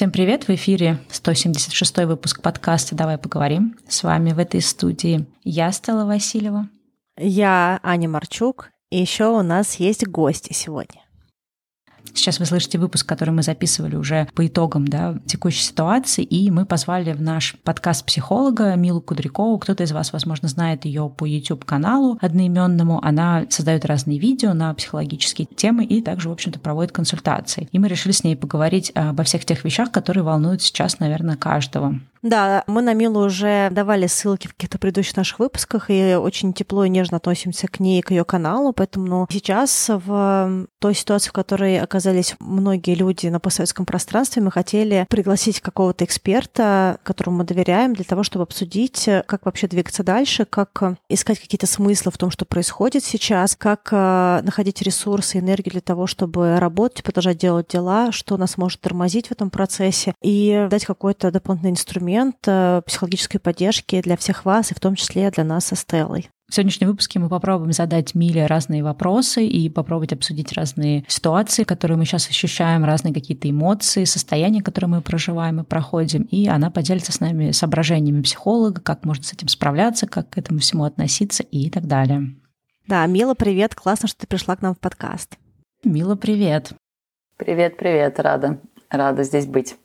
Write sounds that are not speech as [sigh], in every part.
Всем привет! В эфире 176 выпуск подкаста «Давай поговорим». С вами в этой студии я, Стелла Васильева. Я Аня Марчук. И еще у нас есть гости сегодня. Сейчас вы слышите выпуск, который мы записывали уже по итогам да, текущей ситуации, и мы позвали в наш подкаст психолога Милу Кудрякову. Кто-то из вас, возможно, знает ее по YouTube-каналу одноименному. Она создает разные видео на психологические темы и также, в общем-то, проводит консультации. И мы решили с ней поговорить обо всех тех вещах, которые волнуют сейчас, наверное, каждого. Да, мы на Милу уже давали ссылки в каких-то предыдущих наших выпусках, и очень тепло и нежно относимся к ней и к ее каналу, поэтому ну, сейчас в той ситуации, в которой оказались многие люди на постсоветском пространстве, мы хотели пригласить какого-то эксперта, которому мы доверяем, для того, чтобы обсудить, как вообще двигаться дальше, как искать какие-то смыслы в том, что происходит сейчас, как э, находить ресурсы, энергию для того, чтобы работать, продолжать делать дела, что нас может тормозить в этом процессе, и дать какой-то дополнительный инструмент э, психологической поддержки для всех вас, и в том числе для нас со Стеллой. В сегодняшнем выпуске мы попробуем задать Миле разные вопросы и попробовать обсудить разные ситуации, которые мы сейчас ощущаем, разные какие-то эмоции, состояния, которые мы проживаем и проходим. И она поделится с нами соображениями психолога, как можно с этим справляться, как к этому всему относиться и так далее. Да, Мила, привет. Классно, что ты пришла к нам в подкаст. Мила, привет. Привет, привет. Рада. Рада здесь быть.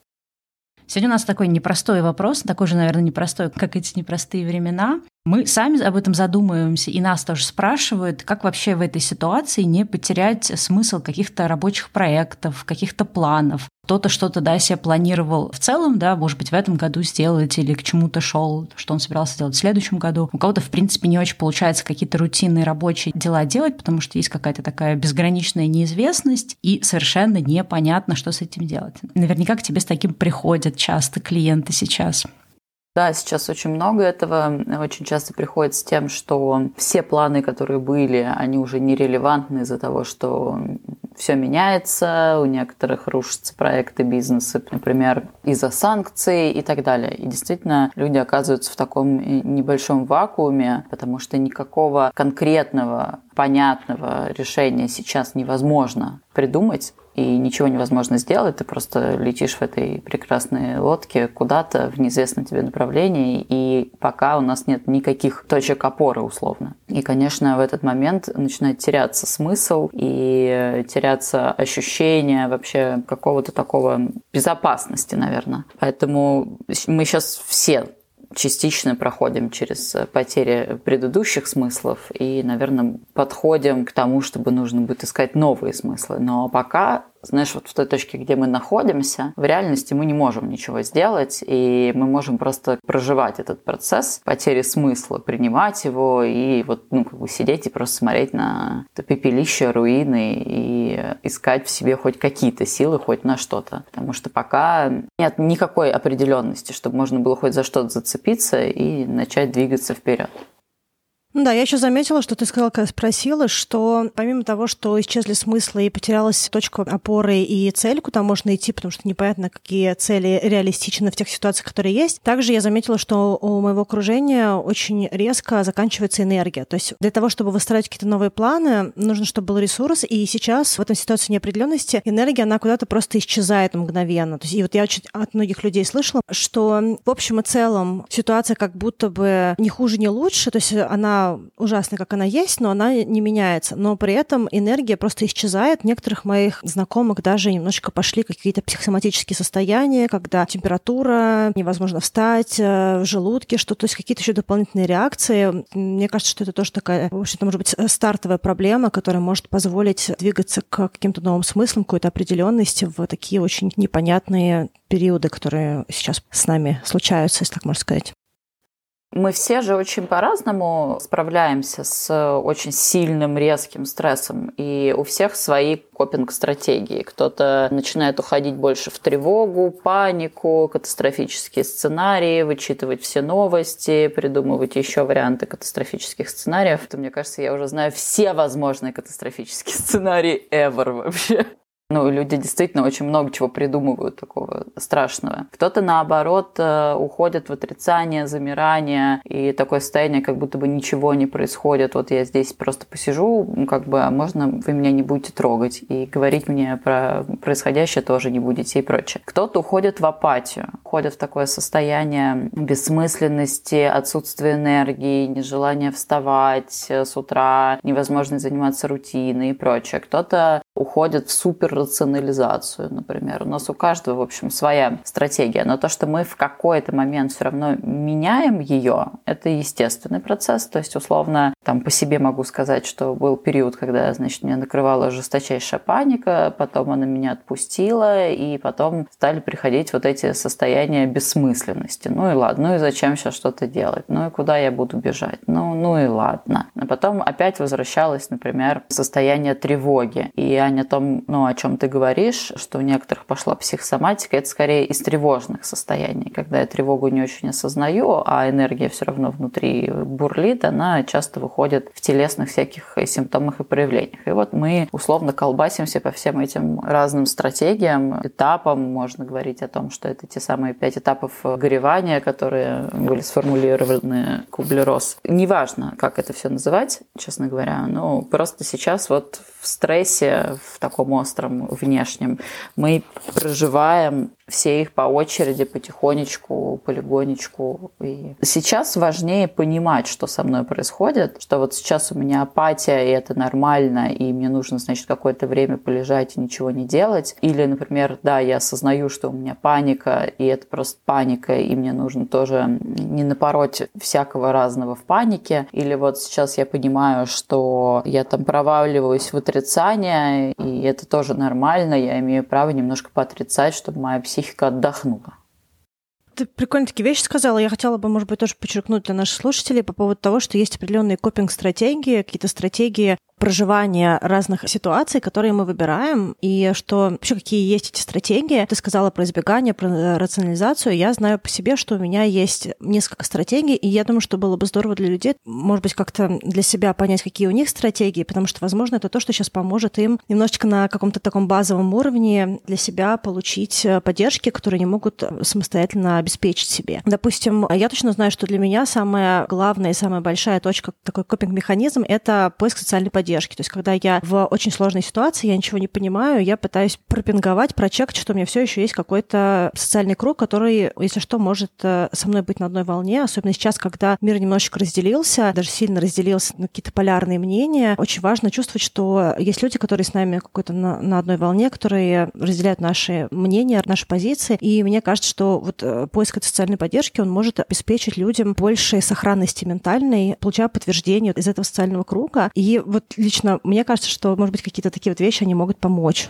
Сегодня у нас такой непростой вопрос, такой же, наверное, непростой, как эти непростые времена. Мы сами об этом задумываемся, и нас тоже спрашивают, как вообще в этой ситуации не потерять смысл каких-то рабочих проектов, каких-то планов. Кто-то что-то, да, себе планировал в целом, да, может быть, в этом году сделать или к чему-то шел, что он собирался делать в следующем году. У кого-то, в принципе, не очень получается какие-то рутинные рабочие дела делать, потому что есть какая-то такая безграничная неизвестность, и совершенно непонятно, что с этим делать. Наверняка к тебе с таким приходят часто клиенты сейчас. Да, сейчас очень много этого. Очень часто приходит с тем, что все планы, которые были, они уже нерелевантны из-за того, что все меняется, у некоторых рушатся проекты, бизнесы, например, из-за санкций и так далее. И действительно, люди оказываются в таком небольшом вакууме, потому что никакого конкретного, понятного решения сейчас невозможно придумать и ничего невозможно сделать, ты просто летишь в этой прекрасной лодке куда-то в неизвестном тебе направлении, и пока у нас нет никаких точек опоры условно. И, конечно, в этот момент начинает теряться смысл и теряться ощущение вообще какого-то такого безопасности, наверное. Поэтому мы сейчас все частично проходим через потери предыдущих смыслов и, наверное, подходим к тому, чтобы нужно будет искать новые смыслы. Но пока знаешь, вот в той точке, где мы находимся, в реальности мы не можем ничего сделать, и мы можем просто проживать этот процесс потери смысла, принимать его и вот, ну, как бы сидеть и просто смотреть на это пепелище, руины и искать в себе хоть какие-то силы, хоть на что-то. Потому что пока нет никакой определенности, чтобы можно было хоть за что-то зацепиться и начать двигаться вперед. Ну да, я еще заметила, что ты сказала, когда спросила, что помимо того, что исчезли смыслы и потерялась точка опоры и цель, куда можно идти, потому что непонятно, какие цели реалистичны в тех ситуациях, которые есть, также я заметила, что у моего окружения очень резко заканчивается энергия. То есть для того, чтобы выстраивать какие-то новые планы, нужно, чтобы был ресурс, и сейчас в этом ситуации неопределенности энергия, она куда-то просто исчезает мгновенно. То есть, и вот я очень от многих людей слышала, что в общем и целом ситуация как будто бы не хуже, не лучше, то есть она ужасная, как она есть, но она не меняется. Но при этом энергия просто исчезает. Некоторых моих знакомых даже немножечко пошли какие-то психосоматические состояния, когда температура, невозможно встать, э, в желудке, что то есть какие-то еще дополнительные реакции. Мне кажется, что это тоже такая, в общем-то, может быть, стартовая проблема, которая может позволить двигаться к каким-то новым смыслам, какой-то определенности в такие очень непонятные периоды, которые сейчас с нами случаются, если так можно сказать. Мы все же очень по-разному справляемся с очень сильным, резким стрессом. И у всех свои копинг-стратегии. Кто-то начинает уходить больше в тревогу, панику, катастрофические сценарии, вычитывать все новости, придумывать еще варианты катастрофических сценариев. То, мне кажется, я уже знаю все возможные катастрофические [laughs] сценарии ever вообще. Ну, люди действительно очень много чего придумывают такого страшного. Кто-то, наоборот, э, уходит в отрицание, замирание и такое состояние, как будто бы ничего не происходит. Вот я здесь просто посижу, как бы, а можно вы меня не будете трогать и говорить мне про происходящее тоже не будете и прочее. Кто-то уходит в апатию, уходит в такое состояние бессмысленности, отсутствия энергии, нежелания вставать с утра, невозможность заниматься рутиной и прочее. Кто-то уходит в суперрационализацию, например. У нас у каждого, в общем, своя стратегия. Но то, что мы в какой-то момент все равно меняем ее, это естественный процесс. То есть, условно, там по себе могу сказать, что был период, когда, значит, меня накрывала жесточайшая паника, потом она меня отпустила, и потом стали приходить вот эти состояния бессмысленности. Ну и ладно, ну и зачем сейчас что-то делать? Ну и куда я буду бежать? Ну, ну и ладно. А потом опять возвращалось, например, состояние тревоги. И Аня, о том, ну, о чем ты говоришь, что у некоторых пошла психосоматика, это скорее из тревожных состояний. Когда я тревогу не очень осознаю, а энергия все равно внутри бурлит, она часто выходит в телесных всяких симптомах и проявлениях. И вот мы условно колбасимся по всем этим разным стратегиям, этапам. Можно говорить о том, что это те самые пять этапов горевания, которые были сформулированы Кублерос. Неважно, как это все называть, честно говоря, но просто сейчас вот в стрессе, в таком остром внешнем, мы проживаем все их по очереди, потихонечку, полигонечку. И сейчас важнее понимать, что со мной происходит, что вот сейчас у меня апатия, и это нормально, и мне нужно, значит, какое-то время полежать и ничего не делать. Или, например, да, я осознаю, что у меня паника, и это просто паника, и мне нужно тоже не напороть всякого разного в панике. Или вот сейчас я понимаю, что я там проваливаюсь в отрицание, и это тоже нормально, я имею право немножко поотрицать, чтобы моя психика психика отдохнула. Ты прикольно такие вещи сказала. Я хотела бы, может быть, тоже подчеркнуть для наших слушателей по поводу того, что есть определенные копинг-стратегии, какие-то стратегии проживания разных ситуаций, которые мы выбираем, и что вообще какие есть эти стратегии. Ты сказала про избегание, про рационализацию. Я знаю по себе, что у меня есть несколько стратегий, и я думаю, что было бы здорово для людей, может быть, как-то для себя понять, какие у них стратегии, потому что, возможно, это то, что сейчас поможет им немножечко на каком-то таком базовом уровне для себя получить поддержки, которые не могут самостоятельно обеспечить себе. Допустим, я точно знаю, что для меня самая главная и самая большая точка, такой копинг-механизм — это поиск социальной поддержки поддержки. То есть, когда я в очень сложной ситуации, я ничего не понимаю, я пытаюсь пропинговать, прочекать, что у меня все еще есть какой-то социальный круг, который, если что, может э, со мной быть на одной волне. Особенно сейчас, когда мир немножечко разделился, даже сильно разделился на какие-то полярные мнения. Очень важно чувствовать, что есть люди, которые с нами какой-то на, на одной волне, которые разделяют наши мнения, наши позиции. И мне кажется, что вот э, поиск этой социальной поддержки, он может обеспечить людям большей сохранности ментальной, получая подтверждение из этого социального круга. И вот лично мне кажется, что, может быть, какие-то такие вот вещи, они могут помочь.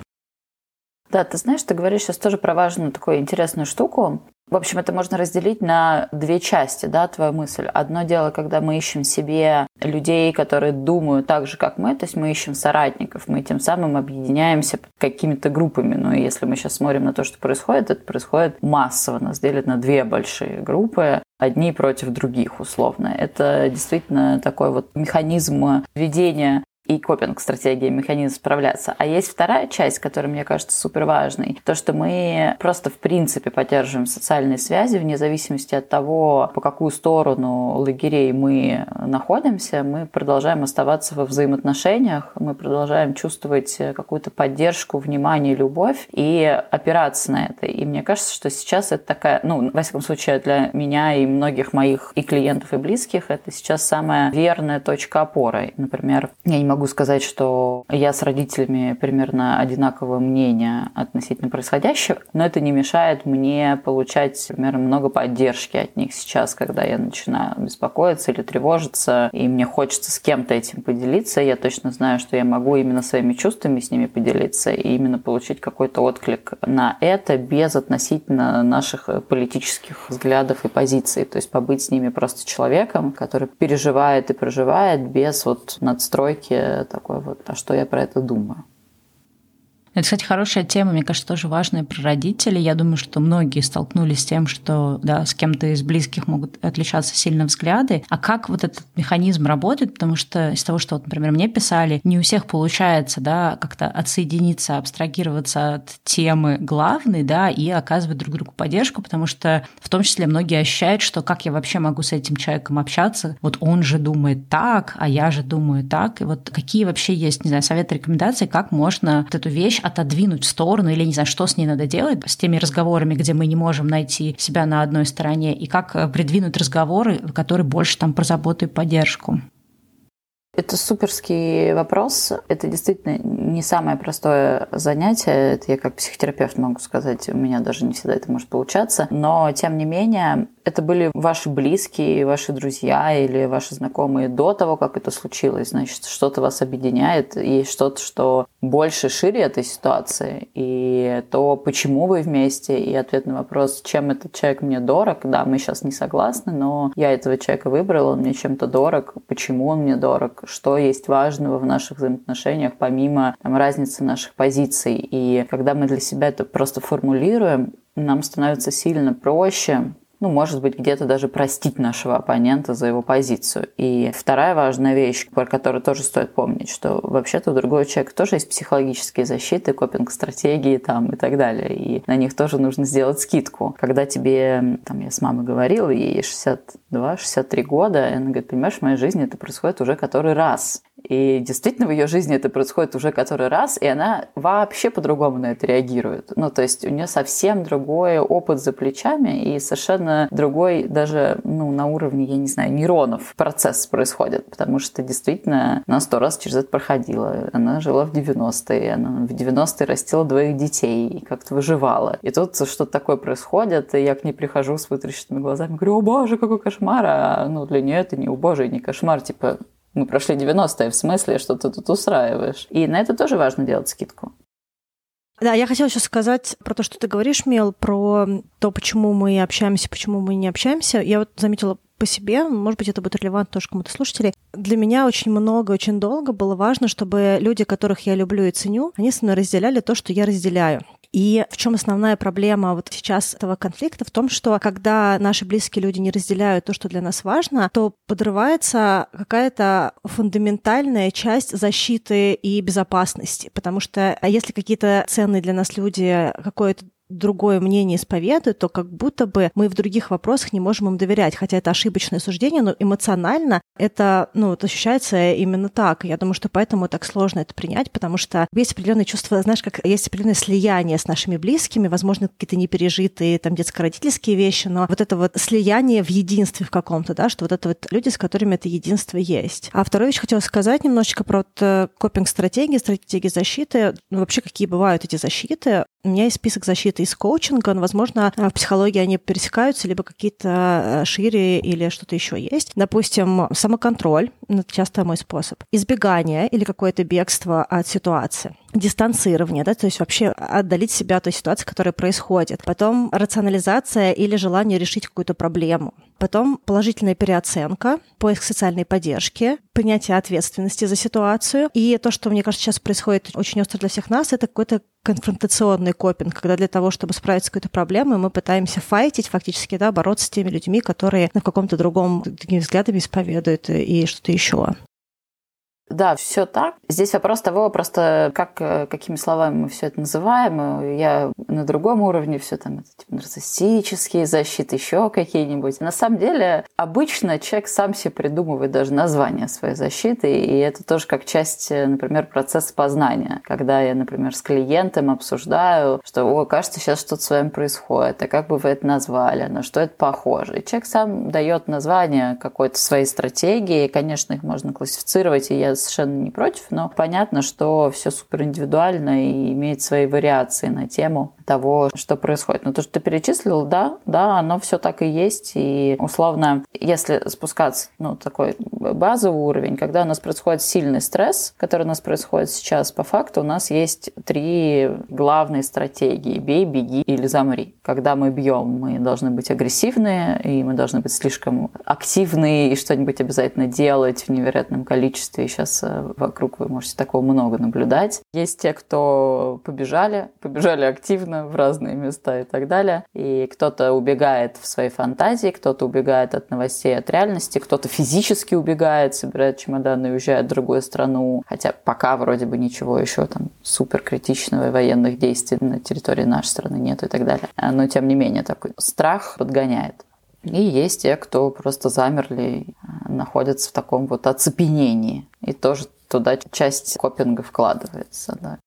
Да, ты знаешь, ты говоришь сейчас тоже про важную такую интересную штуку. В общем, это можно разделить на две части, да, твою мысль. Одно дело, когда мы ищем себе людей, которые думают так же, как мы, то есть мы ищем соратников, мы тем самым объединяемся какими-то группами. Ну и если мы сейчас смотрим на то, что происходит, это происходит массово. Нас делят на две большие группы, одни против других, условно. Это действительно такой вот механизм ведения и копинг-стратегия, механизм справляться. А есть вторая часть, которая, мне кажется, супер важной. То, что мы просто в принципе поддерживаем социальные связи вне зависимости от того, по какую сторону лагерей мы находимся, мы продолжаем оставаться во взаимоотношениях, мы продолжаем чувствовать какую-то поддержку, внимание, любовь и опираться на это. И мне кажется, что сейчас это такая, ну, во всяком случае, для меня и многих моих и клиентов, и близких, это сейчас самая верная точка опоры. Например, я не могу могу сказать, что я с родителями примерно одинакового мнения относительно происходящего, но это не мешает мне получать, например, много поддержки от них сейчас, когда я начинаю беспокоиться или тревожиться, и мне хочется с кем-то этим поделиться. Я точно знаю, что я могу именно своими чувствами с ними поделиться и именно получить какой-то отклик на это без относительно наших политических взглядов и позиций. То есть побыть с ними просто человеком, который переживает и проживает без вот надстройки такой вот, а что я про это думаю. Это, кстати, хорошая тема, мне кажется, тоже важная про родителей. Я думаю, что многие столкнулись с тем, что да, с кем-то из близких могут отличаться сильно взгляды. А как вот этот механизм работает? Потому что из того, что, вот, например, мне писали, не у всех получается да, как-то отсоединиться, абстрагироваться от темы главной да, и оказывать друг другу поддержку, потому что в том числе многие ощущают, что как я вообще могу с этим человеком общаться? Вот он же думает так, а я же думаю так. И вот какие вообще есть, не знаю, советы, рекомендации, как можно вот эту вещь отодвинуть в сторону или не знаю, что с ней надо делать с теми разговорами, где мы не можем найти себя на одной стороне, и как э, придвинуть разговоры, которые больше там про заботу и поддержку. Это суперский вопрос. Это действительно не самое простое занятие. Это я как психотерапевт могу сказать. У меня даже не всегда это может получаться. Но, тем не менее, это были ваши близкие, ваши друзья или ваши знакомые до того, как это случилось. Значит, что-то вас объединяет, есть что-то, что больше шире этой ситуации. И то, почему вы вместе, и ответ на вопрос, чем этот человек мне дорог. Да, мы сейчас не согласны, но я этого человека выбрала, он мне чем-то дорог. Почему он мне дорог? Что есть важного в наших взаимоотношениях, помимо там, разницы наших позиций. И когда мы для себя это просто формулируем, нам становится сильно проще ну, может быть, где-то даже простить нашего оппонента за его позицию. И вторая важная вещь, про которую тоже стоит помнить, что вообще-то у другого человека тоже есть психологические защиты, копинг-стратегии там и так далее. И на них тоже нужно сделать скидку. Когда тебе, там, я с мамой говорила, ей 62-63 года, и она говорит, понимаешь, в моей жизни это происходит уже который раз. И действительно в ее жизни это происходит уже который раз, и она вообще по-другому на это реагирует. Ну, то есть у нее совсем другой опыт за плечами и совершенно другой даже ну, на уровне, я не знаю, нейронов процесс происходит, потому что действительно она сто раз через это проходила. Она жила в 90-е, она в 90-е растила двоих детей и как-то выживала. И тут что-то такое происходит, и я к ней прихожу с вытрященными глазами, говорю, о боже, какой кошмар, а ну, для нее это не о боже, не кошмар, типа, мы прошли 90-е, в смысле, что ты тут устраиваешь. И на это тоже важно делать скидку. Да, я хотела сейчас сказать про то, что ты говоришь, Мел, про то, почему мы общаемся, почему мы не общаемся. Я вот заметила по себе, может быть, это будет релевантно тоже кому-то слушателей. Для меня очень много, очень долго было важно, чтобы люди, которых я люблю и ценю, они со мной разделяли то, что я разделяю. И в чем основная проблема вот сейчас этого конфликта? В том, что когда наши близкие люди не разделяют то, что для нас важно, то подрывается какая-то фундаментальная часть защиты и безопасности. Потому что а если какие-то ценные для нас люди какое-то другое мнение исповедуют, то как будто бы мы в других вопросах не можем им доверять, хотя это ошибочное суждение, но эмоционально это, ну, вот ощущается именно так. Я думаю, что поэтому так сложно это принять, потому что есть определенные чувства, знаешь, как есть определенное слияние с нашими близкими, возможно, какие-то непережитые там детско-родительские вещи, но вот это вот слияние в единстве в каком-то, да, что вот это вот люди, с которыми это единство есть. А вторую вещь хотела сказать немножечко про вот э, копинг-стратегии, стратегии защиты, ну, вообще какие бывают эти защиты. У меня есть список защиты из коучинга, но, возможно, в психологии они пересекаются, либо какие-то э, шире или что-то еще есть. Допустим, самоконтроль, это часто мой способ. Избегание или какое-то бегство от ситуации дистанцирование, да, то есть вообще отдалить себя от той ситуации, которая происходит. Потом рационализация или желание решить какую-то проблему. Потом положительная переоценка, поиск социальной поддержки, принятие ответственности за ситуацию. И то, что, мне кажется, сейчас происходит очень остро для всех нас, это какой-то конфронтационный копинг, когда для того, чтобы справиться с какой-то проблемой, мы пытаемся файтить, фактически, да, бороться с теми людьми, которые на каком-то другом другими взглядами исповедуют и что-то еще. Да, все так. Здесь вопрос того, просто как, э, какими словами мы все это называем. Я на другом уровне все там, это, типа, нарциссические защиты, еще какие-нибудь. На самом деле, обычно человек сам себе придумывает даже название своей защиты, и это тоже как часть, э, например, процесса познания. Когда я, например, с клиентом обсуждаю, что, о, кажется, сейчас что-то с вами происходит, а как бы вы это назвали, на что это похоже. И человек сам дает название какой-то своей стратегии, конечно, их можно классифицировать, и я совершенно не против, но понятно, что все супер индивидуально и имеет свои вариации на тему того, что происходит. Но то, что ты перечислил, да, да, оно все так и есть. И условно, если спускаться, ну, такой базовый уровень, когда у нас происходит сильный стресс, который у нас происходит сейчас, по факту у нас есть три главные стратегии. Бей, беги или замри. Когда мы бьем, мы должны быть агрессивные, и мы должны быть слишком активные, и что-нибудь обязательно делать в невероятном количестве. И сейчас э, вокруг вы можете такого много наблюдать. Есть те, кто побежали, побежали активно в разные места и так далее. И кто-то убегает в своей фантазии, кто-то убегает от новостей, от реальности, кто-то физически убегает, собирает чемоданы и уезжает в другую страну. Хотя пока вроде бы ничего еще там супер критичного военных действий на территории нашей страны нет и так далее. Но тем не менее такой страх подгоняет. И есть те, кто просто замерли, находятся в таком вот оцепенении. И тоже туда часть копинга вкладывается. Да.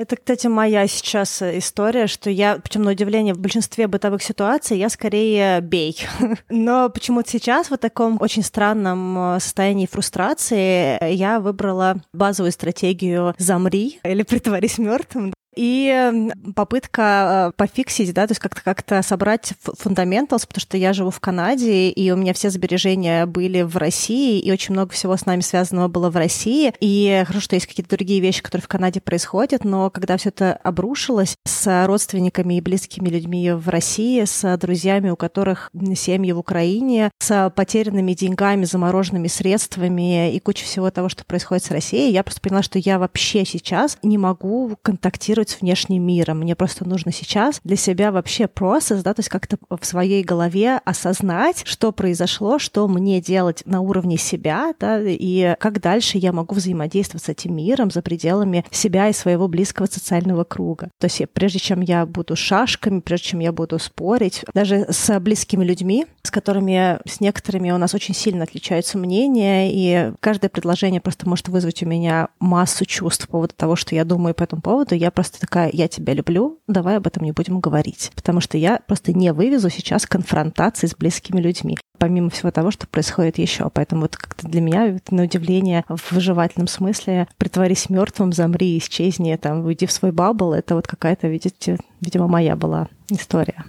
Это, кстати, моя сейчас история, что я, причем на удивление, в большинстве бытовых ситуаций я скорее бей. [laughs] Но почему-то сейчас в таком очень странном э, состоянии фрустрации я выбрала базовую стратегию «замри» или «притворись мертвым». И попытка э, пофиксить, да, то есть как-то как-то собрать фундаменталс, потому что я живу в Канаде, и у меня все сбережения были в России, и очень много всего с нами связанного было в России. И хорошо, что есть какие-то другие вещи, которые в Канаде происходят, но когда все это обрушилось с родственниками и близкими людьми в России, с друзьями, у которых семьи в Украине, с потерянными деньгами, замороженными средствами и кучей всего того, что происходит с Россией, я просто поняла, что я вообще сейчас не могу контактировать контактировать с внешним миром. Мне просто нужно сейчас для себя вообще процесс, да, то есть как-то в своей голове осознать, что произошло, что мне делать на уровне себя, да, и как дальше я могу взаимодействовать с этим миром за пределами себя и своего близкого социального круга. То есть прежде чем я буду шашками, прежде чем я буду спорить, даже с близкими людьми, с которыми, с некоторыми у нас очень сильно отличаются мнения, и каждое предложение просто может вызвать у меня массу чувств по поводу того, что я думаю по этому поводу, я просто просто такая, я тебя люблю, давай об этом не будем говорить. Потому что я просто не вывезу сейчас конфронтации с близкими людьми помимо всего того, что происходит еще. Поэтому вот как-то для меня на удивление в выживательном смысле притворись мертвым, замри, исчезни, там, уйди в свой бабл, это вот какая-то, видите, видимо, моя была история.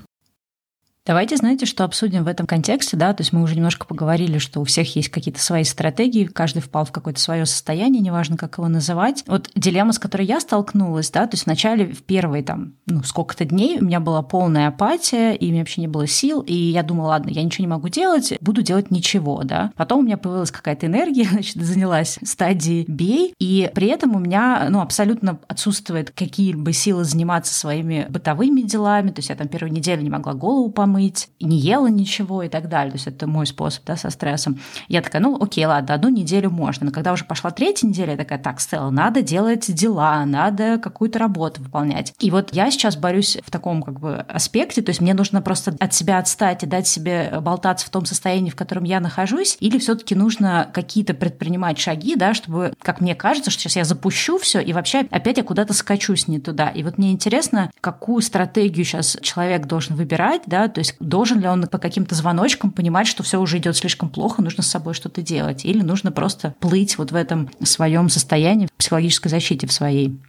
Давайте, знаете, что обсудим в этом контексте, да, то есть мы уже немножко поговорили, что у всех есть какие-то свои стратегии, каждый впал в какое-то свое состояние, неважно, как его называть. Вот дилемма, с которой я столкнулась, да, то есть вначале, в первые там, ну, сколько-то дней у меня была полная апатия, и у меня вообще не было сил, и я думала, ладно, я ничего не могу делать, буду делать ничего, да. Потом у меня появилась какая-то энергия, [laughs] значит, занялась стадией бей, и при этом у меня, ну, абсолютно отсутствует какие-либо силы заниматься своими бытовыми делами, то есть я там первую неделю не могла голову помыть, помыть, не ела ничего и так далее. То есть это мой способ да, со стрессом. Я такая, ну окей, ладно, одну неделю можно. Но когда уже пошла третья неделя, я такая, так, Стелла, надо делать дела, надо какую-то работу выполнять. И вот я сейчас борюсь в таком как бы аспекте, то есть мне нужно просто от себя отстать и дать себе болтаться в том состоянии, в котором я нахожусь, или все-таки нужно какие-то предпринимать шаги, да, чтобы, как мне кажется, что сейчас я запущу все и вообще опять я куда-то скачусь не туда. И вот мне интересно, какую стратегию сейчас человек должен выбирать, да, то есть должен ли он по каким-то звоночкам понимать, что все уже идет слишком плохо, нужно с собой что-то делать, или нужно просто плыть вот в этом своем состоянии, в психологической защите в своей.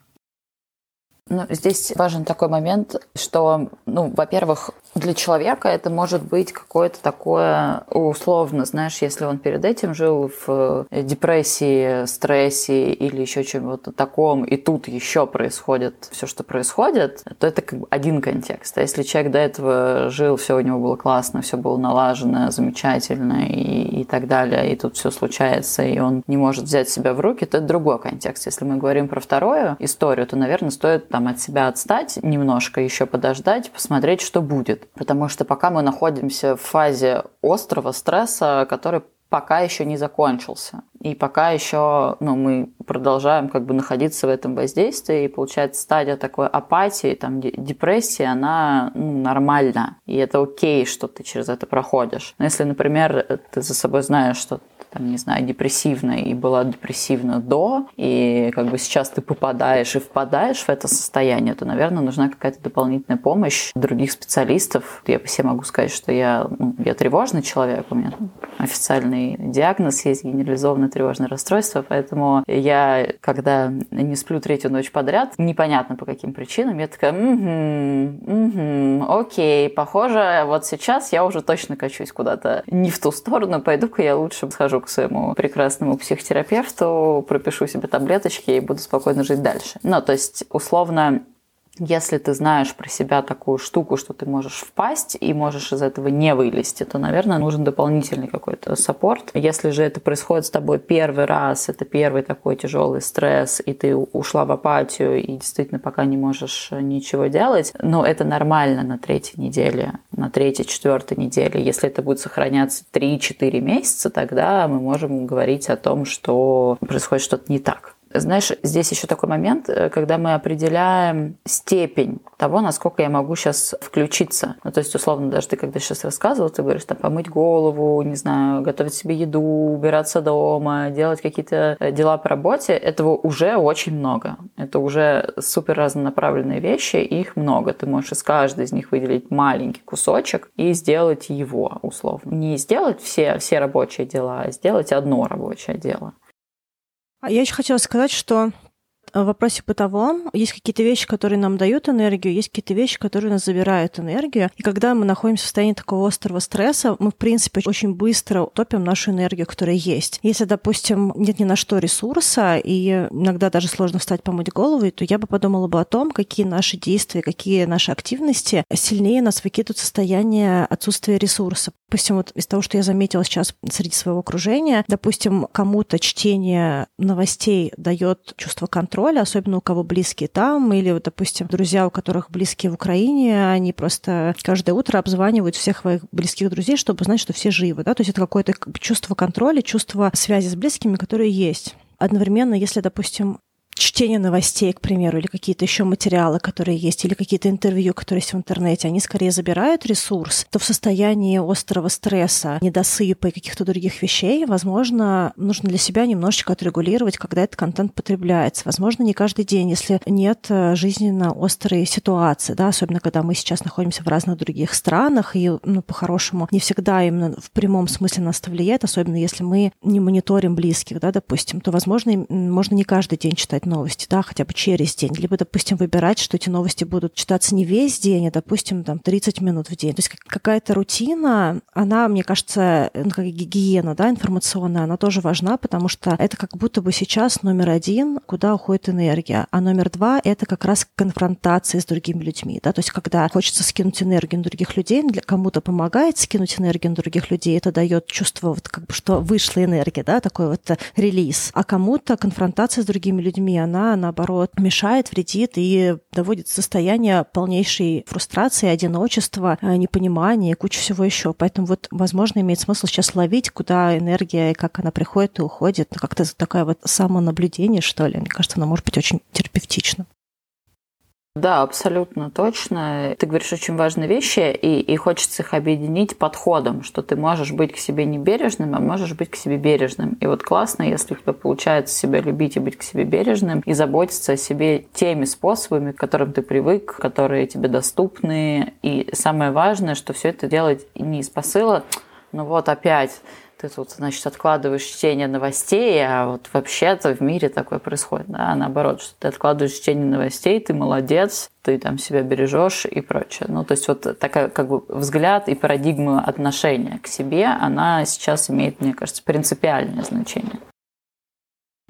Ну, здесь важен такой момент, что, ну, во-первых, для человека это может быть какое-то такое условно, знаешь, если он перед этим жил в депрессии, стрессе или еще чем-то таком, и тут еще происходит все, что происходит, то это как бы один контекст. А если человек до этого жил, все у него было классно, все было налажено, замечательно и, и так далее, и тут все случается, и он не может взять себя в руки, то это другой контекст. Если мы говорим про вторую историю, то, наверное, стоит там от себя отстать немножко, еще подождать, посмотреть, что будет Потому что пока мы находимся в фазе острого стресса, который пока еще не закончился. И пока еще ну, мы продолжаем как бы находиться в этом воздействии, и получается стадия такой апатии, там, депрессии, она ну, нормальна. И это окей, что ты через это проходишь. Но если, например, ты за собой знаешь, что там, не знаю, депрессивна и была депрессивна до, и как бы сейчас ты попадаешь и впадаешь в это состояние, то, наверное, нужна какая-то дополнительная помощь других специалистов. Я по себе могу сказать, что я, ну, я тревожный человек, у меня официальный диагноз есть генерализованное тревожное расстройство, поэтому я, когда не сплю третью ночь подряд, непонятно по каким причинам, я такая, угу, угу, окей, похоже, вот сейчас я уже точно качусь куда-то не в ту сторону, пойду-ка я лучше схожу к своему прекрасному психотерапевту, пропишу себе таблеточки и буду спокойно жить дальше. Ну, то есть, условно, если ты знаешь про себя такую штуку, что ты можешь впасть и можешь из этого не вылезти, то, наверное, нужен дополнительный какой-то саппорт. Если же это происходит с тобой первый раз, это первый такой тяжелый стресс, и ты ушла в апатию и действительно пока не можешь ничего делать, но это нормально на третьей неделе, на третьей, четвертой неделе. Если это будет сохраняться 3-4 месяца, тогда мы можем говорить о том, что происходит что-то не так. Знаешь, здесь еще такой момент, э, когда мы определяем степень того, насколько я могу сейчас включиться. Ну, то есть, условно, даже ты когда сейчас рассказывал, ты говоришь, там, помыть голову, не знаю, готовить себе еду, убираться дома, делать какие-то э, дела по работе, этого уже очень много. Это уже супер разнонаправленные вещи, их много. Ты можешь из каждой из них выделить маленький кусочек и сделать его, условно. Не сделать все, все рабочие дела, а сделать одно рабочее дело. А я еще хотела сказать, что в вопросе бытовом есть какие-то вещи, которые нам дают энергию, есть какие-то вещи, которые нас забирают энергию. И когда мы находимся в состоянии такого острого стресса, мы, в принципе, очень быстро топим нашу энергию, которая есть. Если, допустим, нет ни на что ресурса, и иногда даже сложно встать помыть голову, то я бы подумала бы о том, какие наши действия, какие наши активности сильнее нас выкидывают в состояние отсутствия ресурса. Допустим, вот из того, что я заметила сейчас среди своего окружения, допустим, кому-то чтение новостей дает чувство контроля, особенно у кого близкие там, или, вот, допустим, друзья, у которых близкие в Украине, они просто каждое утро обзванивают всех своих близких друзей, чтобы знать, что все живы. Да? То есть это какое-то чувство контроля, чувство связи с близкими, которые есть одновременно, если, допустим, чтение новостей, к примеру, или какие-то еще материалы, которые есть, или какие-то интервью, которые есть в интернете, они скорее забирают ресурс, то в состоянии острого стресса, недосыпа и каких-то других вещей, возможно, нужно для себя немножечко отрегулировать, когда этот контент потребляется. Возможно, не каждый день, если нет э, жизненно острой ситуации, да, особенно когда мы сейчас находимся в разных других странах, и, ну, по-хорошему, не всегда именно в прямом смысле нас это влияет, особенно если мы не мониторим близких, да, допустим, то, возможно, можно не каждый день читать читать новости, да, хотя бы через день, либо, допустим, выбирать, что эти новости будут читаться не весь день, а, допустим, там 30 минут в день. То есть какая-то рутина, она, мне кажется, ну, как гигиена, да, информационная, она тоже важна, потому что это как будто бы сейчас номер один, куда уходит энергия, а номер два — это как раз конфронтация с другими людьми, да, то есть когда хочется скинуть энергию на других людей, для кому-то помогает скинуть энергию на других людей, это дает чувство, вот как бы, что вышла энергия, да, такой вот релиз, а кому-то конфронтация с другими людьми людьми, она, наоборот, мешает, вредит и доводит состояние полнейшей фрустрации, одиночества, э, непонимания и кучу всего еще. Поэтому вот, возможно, имеет смысл сейчас ловить, куда энергия, как она приходит и уходит. Как-то такое вот самонаблюдение, что ли. Мне кажется, оно может быть очень терапевтичным. Да, абсолютно точно. Ты говоришь очень важные вещи, и, и хочется их объединить подходом, что ты можешь быть к себе не бережным, а можешь быть к себе бережным. И вот классно, если у тебя получается себя любить и быть к себе бережным, и заботиться о себе теми способами, к которым ты привык, которые тебе доступны. И самое важное, что все это делать не из посыла, ну вот опять ты тут, значит, откладываешь чтение новостей, а вот вообще-то в мире такое происходит, да, а наоборот, что ты откладываешь чтение новостей, ты молодец, ты там себя бережешь и прочее. Ну, то есть вот такая как бы взгляд и парадигма отношения к себе, она сейчас имеет, мне кажется, принципиальное значение.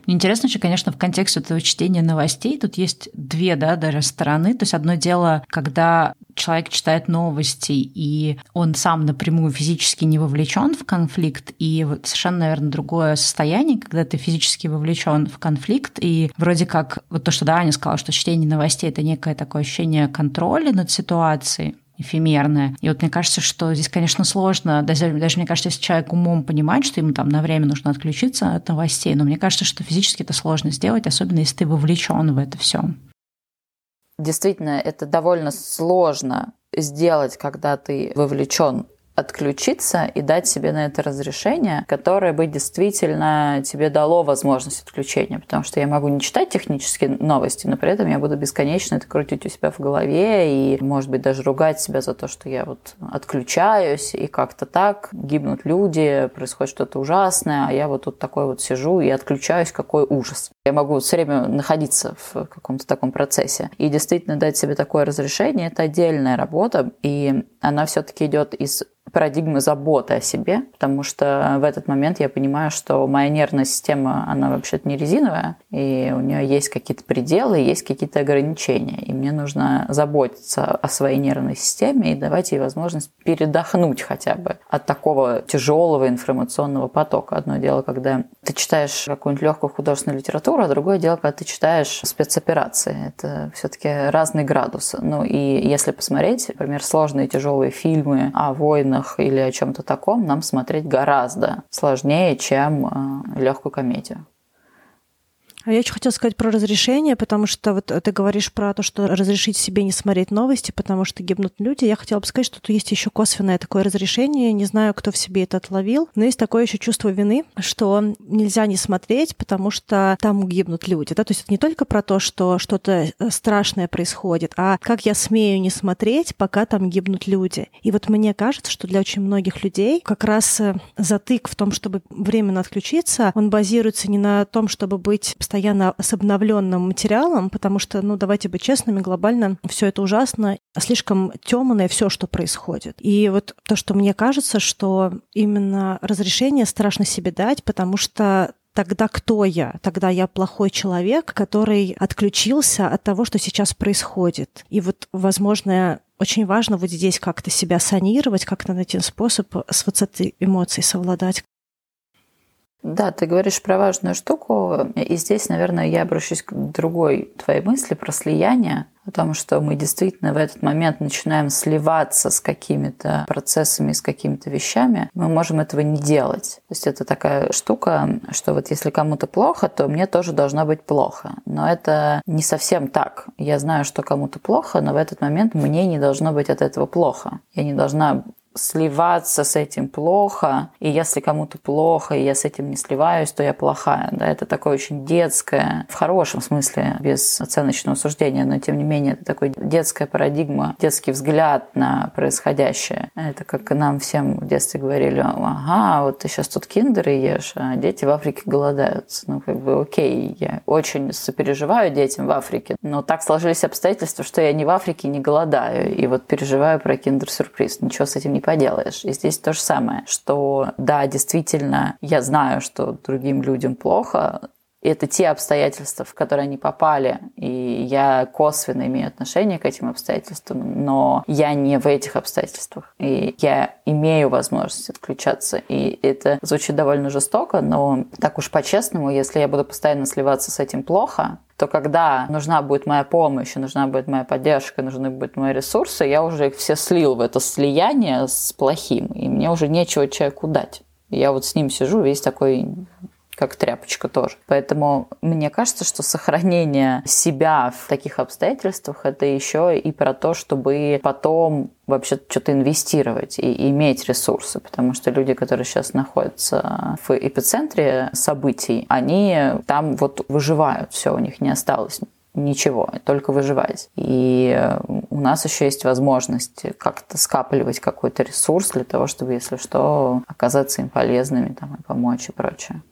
Интересно еще, конечно, в контексте этого чтения новостей тут есть две, да, даже стороны. То есть одно дело, когда человек читает новости, и он сам напрямую физически не вовлечен в конфликт, и вот совершенно, наверное, другое состояние, когда ты физически вовлечен в конфликт, и вроде как вот то, что да, Аня сказала, что чтение новостей это некое такое ощущение контроля над ситуацией, эфемерное. И вот мне кажется, что здесь, конечно, сложно, даже, даже мне кажется, если человек умом понимает, что ему там на время нужно отключиться от новостей, но мне кажется, что физически это сложно сделать, особенно если ты вовлечен в это все. Действительно, это довольно сложно сделать, когда ты вовлечен отключиться и дать себе на это разрешение, которое бы действительно тебе дало возможность отключения. Потому что я могу не читать технические новости, но при этом я буду бесконечно это крутить у себя в голове и, может быть, даже ругать себя за то, что я вот отключаюсь и как-то так гибнут люди, происходит что-то ужасное, а я вот тут такой вот сижу и отключаюсь, какой ужас. Я могу все время находиться в каком-то таком процессе. И действительно дать себе такое разрешение – это отдельная работа, и она все-таки идет из парадигмы заботы о себе, потому что в этот момент я понимаю, что моя нервная система, она вообще-то не резиновая, и у нее есть какие-то пределы, есть какие-то ограничения, и мне нужно заботиться о своей нервной системе и давать ей возможность передохнуть хотя бы от такого тяжелого информационного потока. Одно дело, когда ты читаешь какую-нибудь легкую художественную литературу, а другое дело, когда ты читаешь спецоперации. Это все-таки разный градус. Ну и если посмотреть, например, сложные тяжелые фильмы о войнах, войнах или о чем-то таком нам смотреть гораздо сложнее, чем э, легкую комедию. А я еще хотела сказать про разрешение, потому что вот ты говоришь про то, что разрешить себе не смотреть новости, потому что гибнут люди. Я хотела бы сказать, что тут есть еще косвенное такое разрешение. Не знаю, кто в себе это отловил, но есть такое еще чувство вины, что нельзя не смотреть, потому что там гибнут люди. Да? То есть это не только про то, что что-то э, страшное происходит, а как я смею не смотреть, пока там гибнут люди. И вот мне кажется, что для очень многих людей как раз э, затык в том, чтобы временно отключиться, он базируется не на том, чтобы быть постоянно с обновленным материалом, потому что, ну, давайте быть честными, глобально все это ужасно, слишком темное все, что происходит. И вот то, что мне кажется, что именно разрешение страшно себе дать, потому что тогда кто я? Тогда я плохой человек, который отключился от того, что сейчас происходит. И вот, возможно, очень важно вот здесь как-то себя санировать, как-то найти способ с вот этой эмоцией совладать. Да, ты говоришь про важную штуку, и здесь, наверное, я обращусь к другой твоей мысли про слияние, потому что мы действительно в этот момент начинаем сливаться с какими-то процессами, с какими-то вещами, мы можем этого не делать. То есть это такая штука, что вот если кому-то плохо, то мне тоже должно быть плохо. Но это не совсем так. Я знаю, что кому-то плохо, но в этот момент мне не должно быть от этого плохо. Я не должна сливаться с этим плохо, и если кому-то плохо, и я с этим не сливаюсь, то я плохая. Да, это такое очень детское, в хорошем смысле, без оценочного суждения, но тем не менее это такой детская парадигма, детский взгляд на происходящее. Это как нам всем в детстве говорили, ага, вот ты сейчас тут киндеры ешь, а дети в Африке голодают. Ну, как бы, окей, я очень сопереживаю детям в Африке, но так сложились обстоятельства, что я не в Африке не голодаю, и вот переживаю про киндер-сюрприз. Ничего с этим не поделаешь. И здесь то же самое, что да, действительно, я знаю, что другим людям плохо, это те обстоятельства, в которые они попали, и я косвенно имею отношение к этим обстоятельствам, но я не в этих обстоятельствах, и я имею возможность отключаться, и это звучит довольно жестоко, но так уж по-честному, если я буду постоянно сливаться с этим плохо, то когда нужна будет моя помощь, нужна будет моя поддержка, нужны будут мои ресурсы, я уже их все слил в это слияние с плохим, и мне уже нечего человеку дать. Я вот с ним сижу весь такой как тряпочка тоже. Поэтому мне кажется, что сохранение себя в таких обстоятельствах это еще и про то, чтобы потом вообще что-то инвестировать и иметь ресурсы, потому что люди, которые сейчас находятся в эпицентре событий, они там вот выживают, все, у них не осталось ничего, только выживать. И у нас еще есть возможность как-то скапливать какой-то ресурс для того, чтобы, если что, оказаться им полезными там, и помочь и прочее.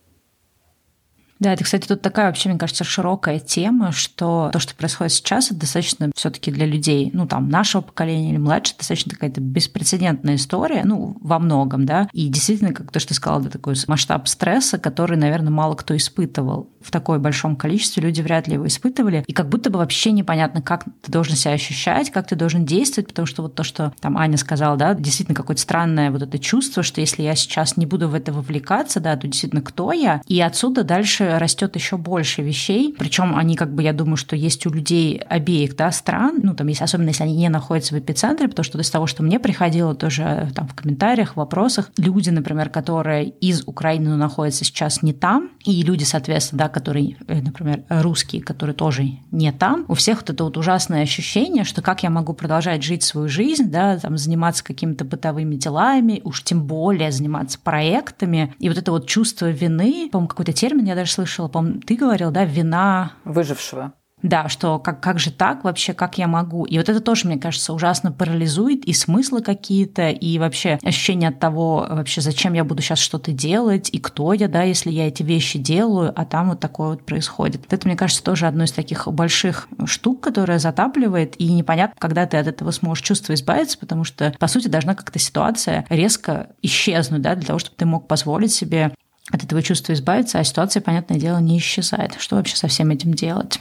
Да, это, кстати, тут такая вообще, мне кажется, широкая тема, что то, что происходит сейчас, это достаточно все таки для людей, ну, там, нашего поколения или младше, достаточно какая-то беспрецедентная история, ну, во многом, да, и действительно, как то, что ты сказала, это такой масштаб стресса, который, наверное, мало кто испытывал. В такой большом количестве люди вряд ли его испытывали, и как будто бы вообще непонятно, как ты должен себя ощущать, как ты должен действовать, потому что вот то, что там Аня сказала, да, действительно какое-то странное вот это чувство, что если я сейчас не буду в это вовлекаться, да, то действительно кто я, и отсюда дальше растет еще больше вещей. Причем они, как бы, я думаю, что есть у людей обеих да, стран, ну, там есть, особенно если они не находятся в эпицентре, потому что из того, что мне приходило тоже там в комментариях, в вопросах, люди, например, которые из Украины, находятся сейчас не там, и люди, соответственно, да, которые, э, например, русские, которые тоже не там, у всех вот это вот ужасное ощущение, что как я могу продолжать жить свою жизнь, да, там, заниматься какими-то бытовыми делами, уж тем более заниматься проектами, и вот это вот чувство вины, по-моему, какой-то термин я даже слышала, по-моему, ты говорил, да, вина... Выжившего. Да, что как, как же так вообще, как я могу? И вот это тоже, мне кажется, ужасно парализует и смыслы какие-то, и вообще ощущение от того, вообще, зачем я буду сейчас что-то делать, и кто я, да, если я эти вещи делаю, а там вот такое вот происходит. Это, мне кажется, тоже одно из таких больших штук, которая затапливает, и непонятно, когда ты от этого сможешь чувства избавиться, потому что, по сути, должна как-то ситуация резко исчезнуть, да, для того, чтобы ты мог позволить себе от этого чувства избавиться, а ситуация, понятное дело, не исчезает. Что вообще со всем этим делать?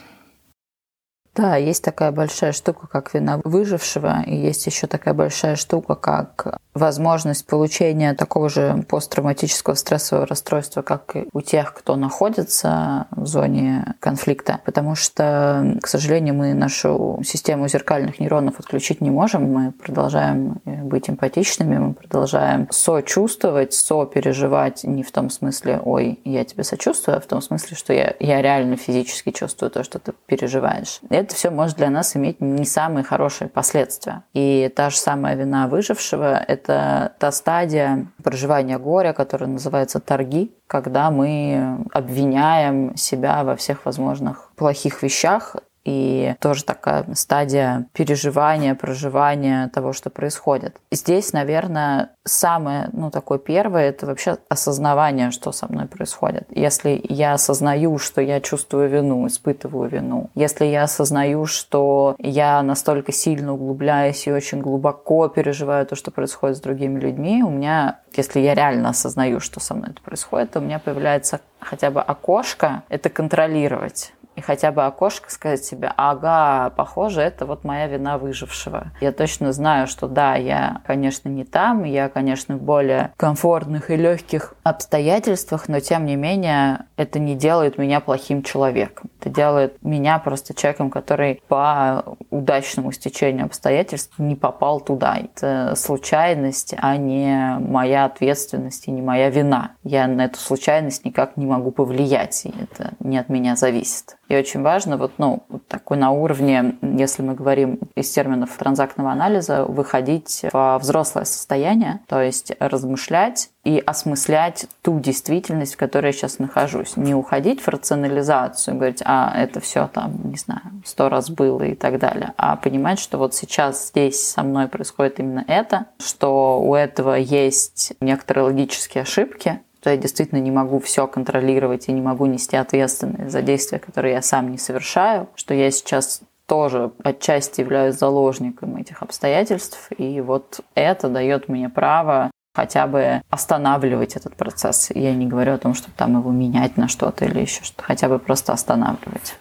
Да, есть такая большая штука, как вина выжившего, и есть еще такая большая штука, как возможность получения такого же посттравматического стрессового расстройства, как и у тех, кто находится в зоне конфликта. Потому что, к сожалению, мы нашу систему зеркальных нейронов отключить не можем. Мы продолжаем быть эмпатичными, мы продолжаем сочувствовать, сопереживать не в том смысле «ой, я тебе сочувствую», а в том смысле, что я, я реально физически чувствую то, что ты переживаешь. Это все может для нас иметь не самые хорошие последствия. И та же самая вина выжившего – это это та стадия проживания горя, которая называется торги, когда мы обвиняем себя во всех возможных плохих вещах и тоже такая стадия переживания, проживания того, что происходит. Здесь, наверное, самое, ну, такое первое, это вообще осознавание, что со мной происходит. Если я осознаю, что я чувствую вину, испытываю вину, если я осознаю, что я настолько сильно углубляюсь и очень глубоко переживаю то, что происходит с другими людьми, у меня, если я реально осознаю, что со мной это происходит, то у меня появляется хотя бы окошко это контролировать и хотя бы окошко сказать себе, ага, похоже, это вот моя вина выжившего. Я точно знаю, что да, я, конечно, не там, я, конечно, в более комфортных и легких обстоятельствах, но тем не менее это не делает меня плохим человеком. Это делает меня просто человеком, который по удачному стечению обстоятельств не попал туда. Это случайность, а не моя ответственность и не моя вина. Я на эту случайность никак не могу повлиять, и это не от меня зависит. И очень важно, вот, ну, вот такой на уровне, если мы говорим из терминов транзактного анализа, выходить в взрослое состояние, то есть размышлять и осмыслять ту действительность, в которой я сейчас нахожусь. Не уходить в рационализацию, говорить, а это все там, не знаю, сто раз было и так далее, а понимать, что вот сейчас здесь со мной происходит именно это, что у этого есть некоторые логические ошибки, что я действительно не могу все контролировать и не могу нести ответственность за действия, которые я сам не совершаю, что я сейчас тоже отчасти являюсь заложником этих обстоятельств, и вот это дает мне право хотя бы останавливать этот процесс. Я не говорю о том, чтобы там его менять на что-то или еще что-то, хотя бы просто останавливать.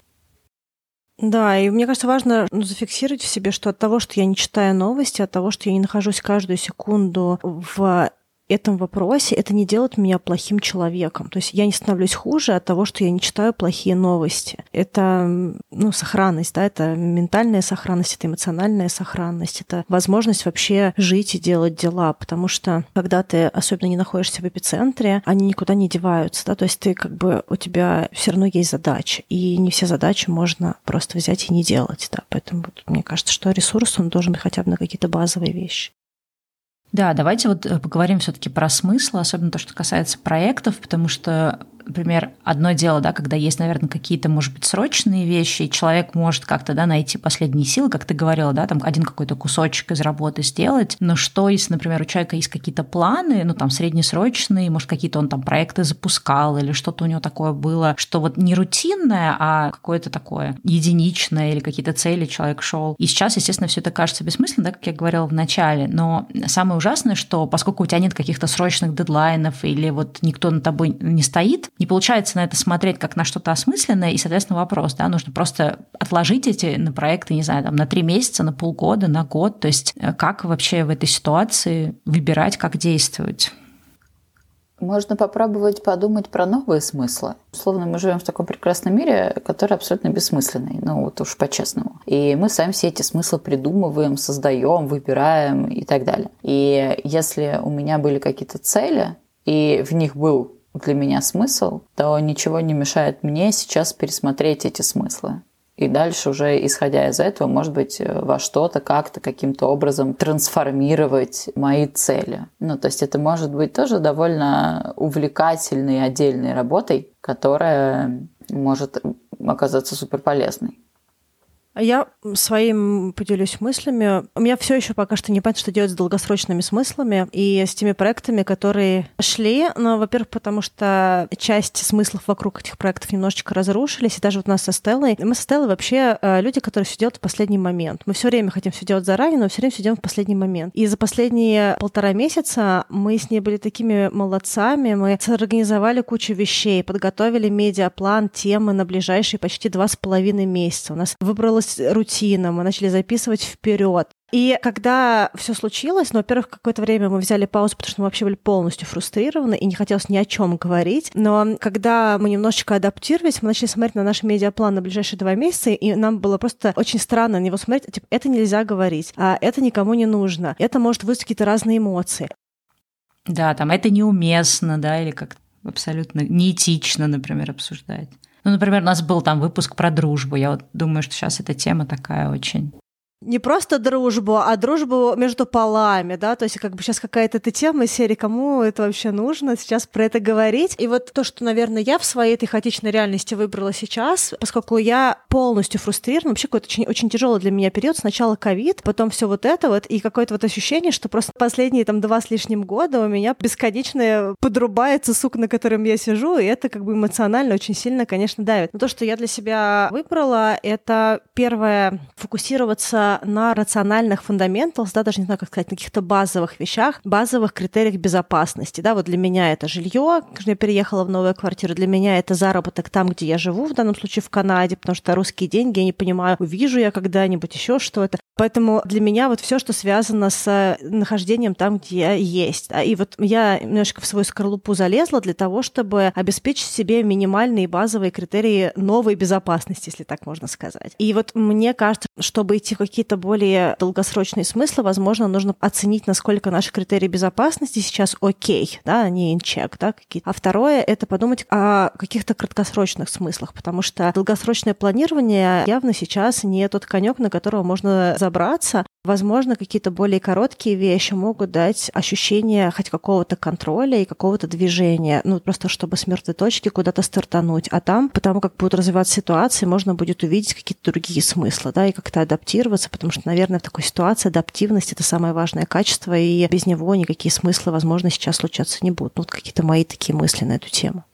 Да, и мне кажется, важно ну, зафиксировать в себе, что от того, что я не читаю новости, от того, что я не нахожусь каждую секунду в этом вопросе это не делает меня плохим человеком. То есть я не становлюсь хуже от того, что я не читаю плохие новости. Это ну, сохранность, да, это ментальная сохранность, это эмоциональная сохранность, это возможность вообще жить и делать дела, потому что когда ты особенно не находишься в эпицентре, они никуда не деваются, да, то есть ты как бы, у тебя все равно есть задачи, и не все задачи можно просто взять и не делать, да, поэтому вот, мне кажется, что ресурс, он должен быть хотя бы на какие-то базовые вещи. Да, давайте вот э, поговорим все-таки про смысл, особенно то, что касается проектов, потому что например, одно дело, да, когда есть, наверное, какие-то, может быть, срочные вещи, и человек может как-то, да, найти последние силы, как ты говорила, да, там один какой-то кусочек из работы сделать, но что, если, например, у человека есть какие-то планы, ну, там, среднесрочные, может, какие-то он там проекты запускал или что-то у него такое было, что вот не рутинное, а какое-то такое единичное или какие-то цели человек шел. И сейчас, естественно, все это кажется бессмысленным, да, как я говорила в начале, но самое ужасное, что поскольку у тебя нет каких-то срочных дедлайнов или вот никто на тобой не стоит, не получается на это смотреть как на что-то осмысленное, и, соответственно, вопрос, да, нужно просто отложить эти на проекты, не знаю, там, на три месяца, на полгода, на год, то есть э, как вообще в этой ситуации выбирать, как действовать? Можно попробовать подумать про новые смыслы. Условно, мы живем в таком прекрасном мире, который абсолютно бессмысленный, ну вот уж по-честному. И мы сами все эти смыслы придумываем, создаем, выбираем и так далее. И если у меня были какие-то цели, и в них был для меня смысл, то ничего не мешает мне сейчас пересмотреть эти смыслы и дальше уже, исходя из этого, может быть, э, во что-то, как-то, каким-то образом трансформировать мои цели. Ну, то есть это может быть тоже довольно увлекательной отдельной работой, которая может оказаться супер полезной. Я своим поделюсь мыслями. У меня все еще пока что не понятно, что делать с долгосрочными смыслами и с теми проектами, которые шли. Но, во-первых, потому что часть смыслов вокруг этих проектов немножечко разрушились. И даже вот у нас со Стеллой. Мы со Стеллой вообще э, люди, которые все делают в последний момент. Мы все время хотим все делать заранее, но все время все делаем в последний момент. И за последние полтора месяца мы с ней были такими молодцами. Мы организовали кучу вещей, подготовили медиаплан, темы на ближайшие почти два с половиной месяца. У нас выбралось появилась рутина, мы начали записывать вперед. И когда все случилось, ну, во-первых, какое-то время мы взяли паузу, потому что мы вообще были полностью фрустрированы и не хотелось ни о чем говорить. Но когда мы немножечко адаптировались, мы начали смотреть на наш медиаплан на ближайшие два месяца, и нам было просто очень странно на него смотреть. Типа, это нельзя говорить, а это никому не нужно. Это может вызвать какие-то разные эмоции. Да, там это неуместно, да, или как абсолютно неэтично, например, обсуждать. Ну, например, у нас был там выпуск про дружбу. Я вот думаю, что сейчас эта тема такая очень не просто дружбу, а дружбу между полами, да, то есть как бы сейчас какая-то эта тема из серии, кому это вообще нужно сейчас про это говорить. И вот то, что, наверное, я в своей этой хаотичной реальности выбрала сейчас, поскольку я полностью фрустрирована, вообще какой-то очень, очень тяжелый для меня период, сначала ковид, потом все вот это вот, и какое-то вот ощущение, что просто последние там два с лишним года у меня бесконечно подрубается сук, на котором я сижу, и это как бы эмоционально очень сильно, конечно, давит. Но то, что я для себя выбрала, это первое, фокусироваться на рациональных фундаментах, да, даже не знаю, как сказать, на каких-то базовых вещах, базовых критериях безопасности. Да, вот для меня это жилье, когда я переехала в новую квартиру, для меня это заработок там, где я живу, в данном случае в Канаде, потому что русские деньги, я не понимаю, увижу я когда-нибудь еще что-то. Поэтому для меня вот все, что связано с нахождением там, где я есть. И вот я немножко в свою скорлупу залезла для того, чтобы обеспечить себе минимальные базовые критерии новой безопасности, если так можно сказать. И вот мне кажется, чтобы идти в какие какие-то более долгосрочные смыслы, возможно, нужно оценить, насколько наши критерии безопасности сейчас окей, да, они инчек, да, какие-то. А второе — это подумать о каких-то краткосрочных смыслах, потому что долгосрочное планирование явно сейчас не тот конек, на которого можно забраться, Возможно, какие-то более короткие вещи могут дать ощущение хоть какого-то контроля и какого-то движения, ну, просто чтобы с мертвой точки куда-то стартануть. А там, потому как будут развиваться ситуации, можно будет увидеть какие-то другие смыслы, да, и как-то адаптироваться, потому что, наверное, в такой ситуации адаптивность — это самое важное качество, и без него никакие смыслы, возможно, сейчас случаться не будут. Ну, вот какие-то мои такие мысли на эту тему.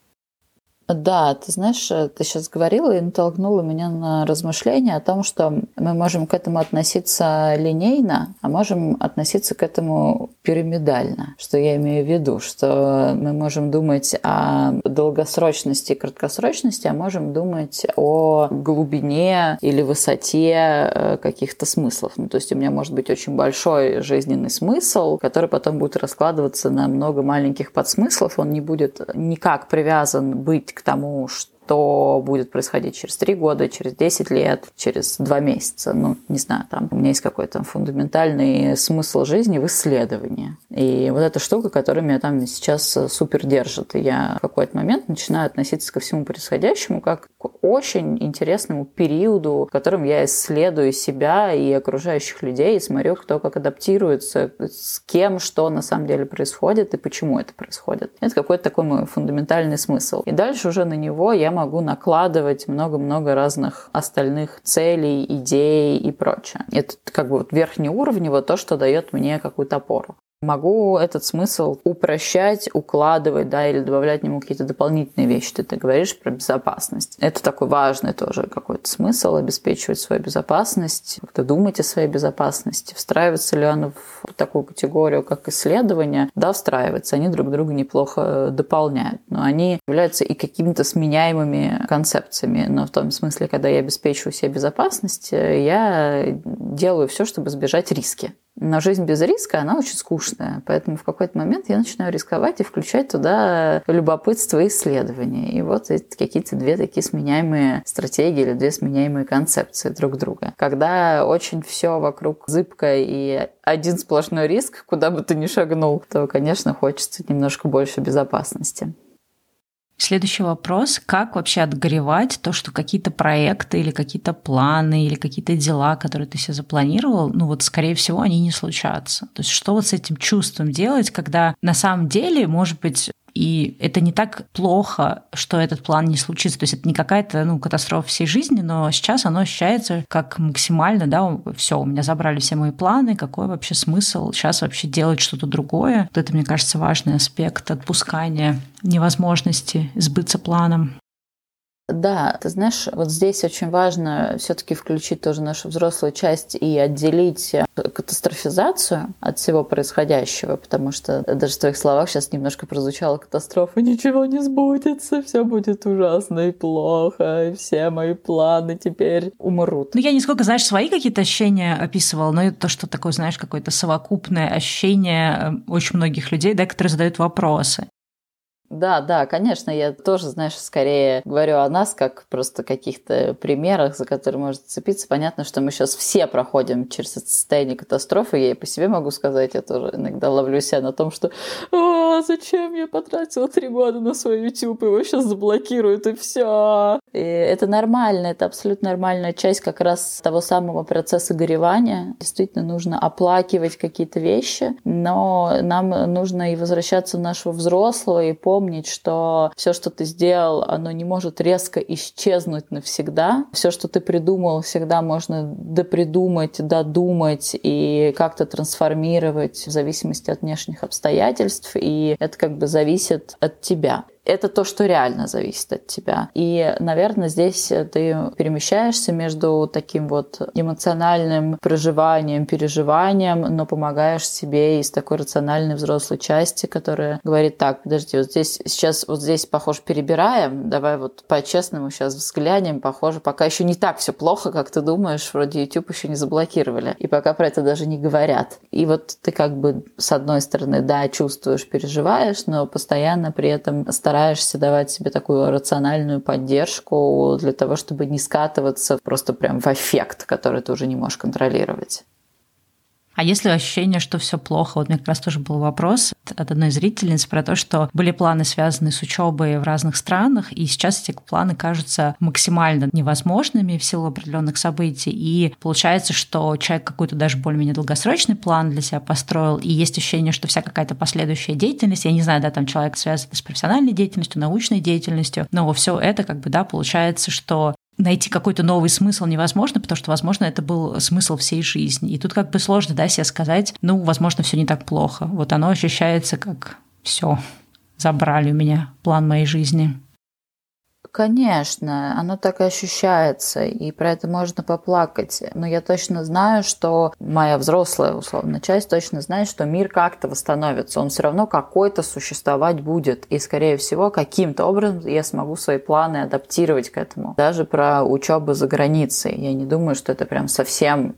Да, ты знаешь, э, ты сейчас говорила и натолкнула меня на размышления о том, что мы можем к этому относиться линейно, а можем относиться к этому пирамидально. Что я имею в виду? Что мы можем думать о долгосрочности и краткосрочности, а можем думать о глубине или высоте э, каких-то смыслов. Ну, то есть у меня может быть очень большой жизненный смысл, который потом будет раскладываться на много маленьких подсмыслов. Он не будет никак привязан быть к тому, что что будет происходить через три года, через 10 лет, через два месяца. Ну, не знаю, там у меня есть какой-то фундаментальный смысл жизни в исследовании. И вот эта штука, которая меня там сейчас супер держит. И я в какой-то момент начинаю относиться ко всему происходящему как к очень интересному периоду, в котором я исследую себя и окружающих людей, и смотрю, кто как адаптируется, с кем что на самом деле происходит и почему это происходит. Это какой-то такой мой фундаментальный смысл. И дальше уже на него я могу накладывать много-много разных остальных целей, идей и прочее. Это как бы вот верхнеуровнево то, что дает мне какую-то опору. Могу этот смысл упрощать, укладывать, да, или добавлять к какие-то дополнительные вещи. Ты, ты говоришь про безопасность. Это такой важный тоже какой-то смысл, обеспечивать свою безопасность, как-то думать о своей безопасности. Встраивается ли оно в такую категорию, как исследование? Да, встраивается. Они друг друга неплохо дополняют. Но они являются и какими-то сменяемыми концепциями. Но в том смысле, когда я обеспечиваю себе безопасность, я делаю все, чтобы избежать риски. Но жизнь без риска, она очень скучная. Поэтому в какой-то момент я начинаю рисковать и включать туда любопытство и исследования. И вот какие-то две такие сменяемые стратегии или две сменяемые концепции друг друга. Когда очень все вокруг зыбко и один сплошной риск, куда бы ты ни шагнул, то, конечно, хочется немножко больше безопасности. Следующий вопрос. Как вообще отгоревать то, что какие-то проекты или какие-то планы или какие-то дела, которые ты себе запланировал, ну вот, скорее всего, они не случатся. То есть что вот с этим чувством делать, когда на самом деле, может быть, и это не так плохо, что этот план не случится. То есть это не какая-то ну, катастрофа всей жизни, но сейчас оно ощущается как максимально, да, все, у меня забрали все мои планы, какой вообще смысл сейчас вообще делать что-то другое. Вот это, мне кажется, важный аспект отпускания невозможности сбыться планом. Да, ты знаешь, вот здесь очень важно все-таки включить тоже нашу взрослую часть и отделить э, катастрофизацию от всего происходящего, потому что даже в твоих словах сейчас немножко прозвучала катастрофа, ничего не сбудется, все будет ужасно и плохо, и все мои планы теперь умрут. Ну, я не сколько, знаешь, свои какие-то ощущения описывала, но это то, что такое, знаешь, какое-то совокупное ощущение э, очень многих людей, да, которые задают вопросы. Да, да, конечно, я тоже, знаешь, скорее говорю о нас как просто каких-то примерах, за которые можно цепиться. Понятно, что мы сейчас все проходим через это состояние катастрофы. Я и по себе могу сказать, я тоже иногда ловлю себя на том, что «А, зачем я потратила три года на свой YouTube, его сейчас заблокируют и все. И это нормально, это абсолютно нормальная часть как раз того самого процесса горевания. Действительно нужно оплакивать какие-то вещи, но нам нужно и возвращаться в нашего взрослого и помнить, помнить, что все, что ты сделал, оно не может резко исчезнуть навсегда. Все, что ты придумал, всегда можно допридумать, додумать и как-то трансформировать в зависимости от внешних обстоятельств. И это как бы зависит от тебя это то, что реально зависит от тебя. И, наверное, здесь ты перемещаешься между таким вот эмоциональным проживанием, переживанием, но помогаешь себе из такой рациональной взрослой части, которая говорит, так, подожди, вот здесь сейчас вот здесь, похоже, перебираем, давай вот по-честному сейчас взглянем, похоже, пока еще не так все плохо, как ты думаешь, вроде YouTube еще не заблокировали, и пока про это даже не говорят. И вот ты как бы с одной стороны, да, чувствуешь, переживаешь, но постоянно при этом стараешься стараешься давать себе такую рациональную поддержку для того, чтобы не скатываться просто прям в эффект, который ты уже не можешь контролировать. А если ощущение, что все плохо? Вот меня как раз тоже был вопрос от одной зрительницы про то, что были планы, связанные с учебой в разных странах, и сейчас эти планы кажутся максимально невозможными в силу определенных событий. И получается, что человек какой-то даже более-менее долгосрочный план для себя построил, и есть ощущение, что вся какая-то последующая деятельность, я не знаю, да, там человек связан с профессиональной деятельностью, научной деятельностью, но все это как бы, да, получается, что найти какой-то новый смысл невозможно, потому что, возможно, это был смысл всей жизни. И тут как бы сложно, да, себе сказать, ну, возможно, все не так плохо. Вот оно ощущается как все, забрали у меня план моей жизни. Конечно, оно так и ощущается, и про это можно поплакать. Но я точно знаю, что моя взрослая, условно, часть точно знает, что мир как-то восстановится. Он все равно какой-то существовать будет. И, скорее всего, каким-то образом я смогу свои планы адаптировать к этому. Даже про учебу за границей. Я не думаю, что это прям совсем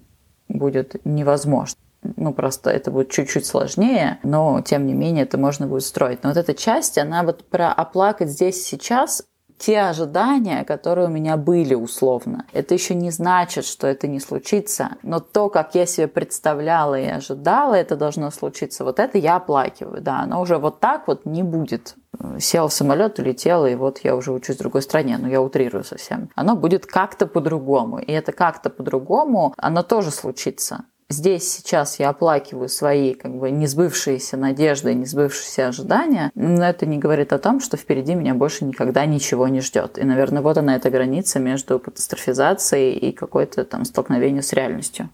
будет невозможно ну, просто это будет чуть-чуть сложнее, но, тем не менее, это можно будет строить. Но вот эта часть, она вот про оплакать здесь сейчас, те ожидания, которые у меня были условно. Это еще не значит, что это не случится, но то, как я себе представляла и ожидала, это должно случиться. Вот это я оплакиваю, да, оно уже вот так вот не будет. Сел в самолет, улетел, и вот я уже учусь в другой стране, но я утрирую совсем. Оно будет как-то по-другому, и это как-то по-другому, оно тоже случится здесь сейчас я оплакиваю свои как бы несбывшиеся надежды, несбывшиеся ожидания, но это не говорит о том, что впереди меня больше никогда ничего не ждет. И, наверное, вот она эта граница между катастрофизацией и какой-то там столкновением с реальностью.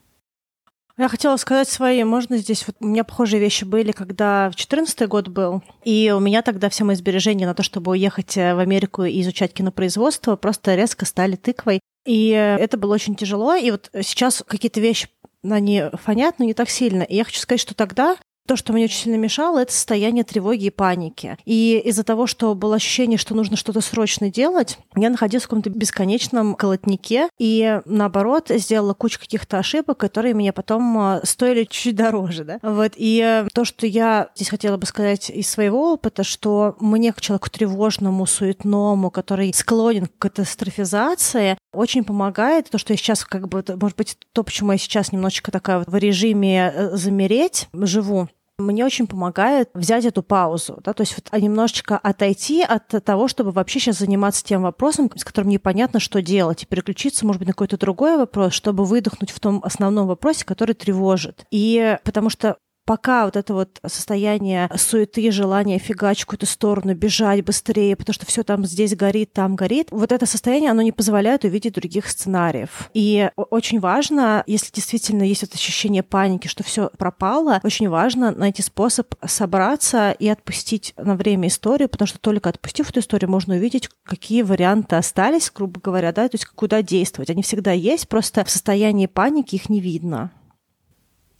Я хотела сказать свои, можно здесь, вот у меня похожие вещи были, когда в 2014 год был, и у меня тогда все мои сбережения на то, чтобы уехать э, в Америку и изучать кинопроизводство, просто резко стали тыквой. И э, это было очень тяжело, и вот сейчас какие-то вещи они фонят, но не так сильно. И я хочу сказать, что тогда То, что мне очень сильно мешало, это состояние тревоги и паники. И из-за того, что было ощущение, что нужно что-то срочно делать, я находилась в каком-то бесконечном колотнике и, наоборот, сделала кучу каких-то ошибок, которые мне потом а, стоили чуть дороже. Да? Вот. И то, что я здесь хотела бы сказать из своего опыта, что мне, как человеку тревожному, суетному, который склонен к катастрофизации, очень помогает то, что я сейчас, как бы, может быть, то, почему я сейчас немножечко такая в режиме э, замереть живу, мне очень помогает взять эту паузу, да, то есть вот немножечко отойти от того, чтобы вообще сейчас заниматься тем вопросом, с которым непонятно, что делать, и переключиться, может быть, на какой-то другой вопрос, чтобы выдохнуть в том основном вопросе, который тревожит. И потому что пока вот это вот состояние суеты, желания фигачить в какую-то сторону, бежать быстрее, потому что все там здесь горит, там горит, вот это состояние, оно не позволяет увидеть других сценариев. И очень важно, если действительно есть это ощущение паники, что все пропало, очень важно найти способ собраться и отпустить на время историю, потому что только отпустив эту историю, можно увидеть, какие варианты остались, грубо говоря, да, то есть куда действовать. Они всегда есть, просто в состоянии паники их не видно.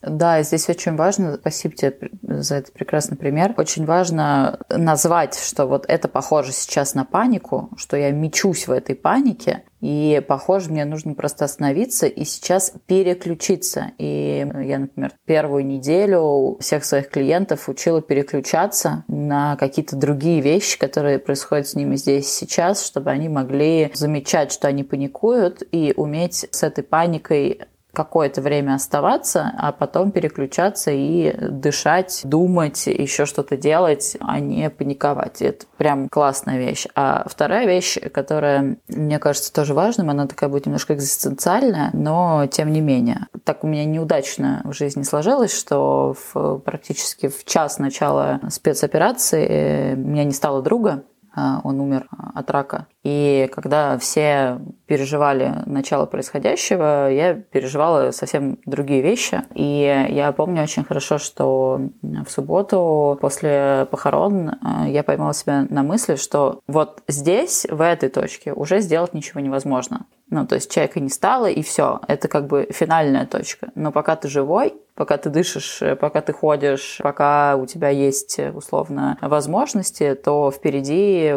Да, здесь очень важно, спасибо тебе за этот прекрасный пример, очень важно назвать, что вот это похоже сейчас на панику, что я мечусь в этой панике, и, похоже, мне нужно просто остановиться и сейчас переключиться. И я, например, первую неделю всех своих клиентов учила переключаться на какие-то другие вещи, которые происходят с ними здесь сейчас, чтобы они могли замечать, что они паникуют, и уметь с этой паникой какое-то время оставаться, а потом переключаться и дышать, думать, еще что-то делать, а не паниковать. Это прям классная вещь. А вторая вещь, которая, мне кажется, тоже важным, она такая будет немножко экзистенциальная, но тем не менее. Так у меня неудачно в жизни сложилось, что в, практически в час начала спецоперации у меня не стало друга, он умер от рака. И когда все переживали начало происходящего, я переживала совсем другие вещи. И я помню очень хорошо, что в субботу после похорон а, я поймала себя на мысли, что вот здесь, в этой точке, уже сделать ничего невозможно. Ну, то есть человека не стало, и все. Это как бы финальная точка. Но пока ты живой, пока ты дышишь, пока ты ходишь, пока у тебя есть, условно, возможности, то впереди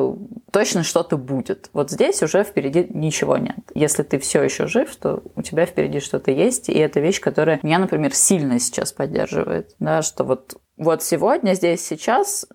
точно что-то будет. Вот здесь уже впереди ничего нет. Если ты все еще жив, то у тебя впереди что-то есть, и это вещь, которая меня, например, сильно сейчас поддерживает. Да, что вот вот сегодня, здесь, сейчас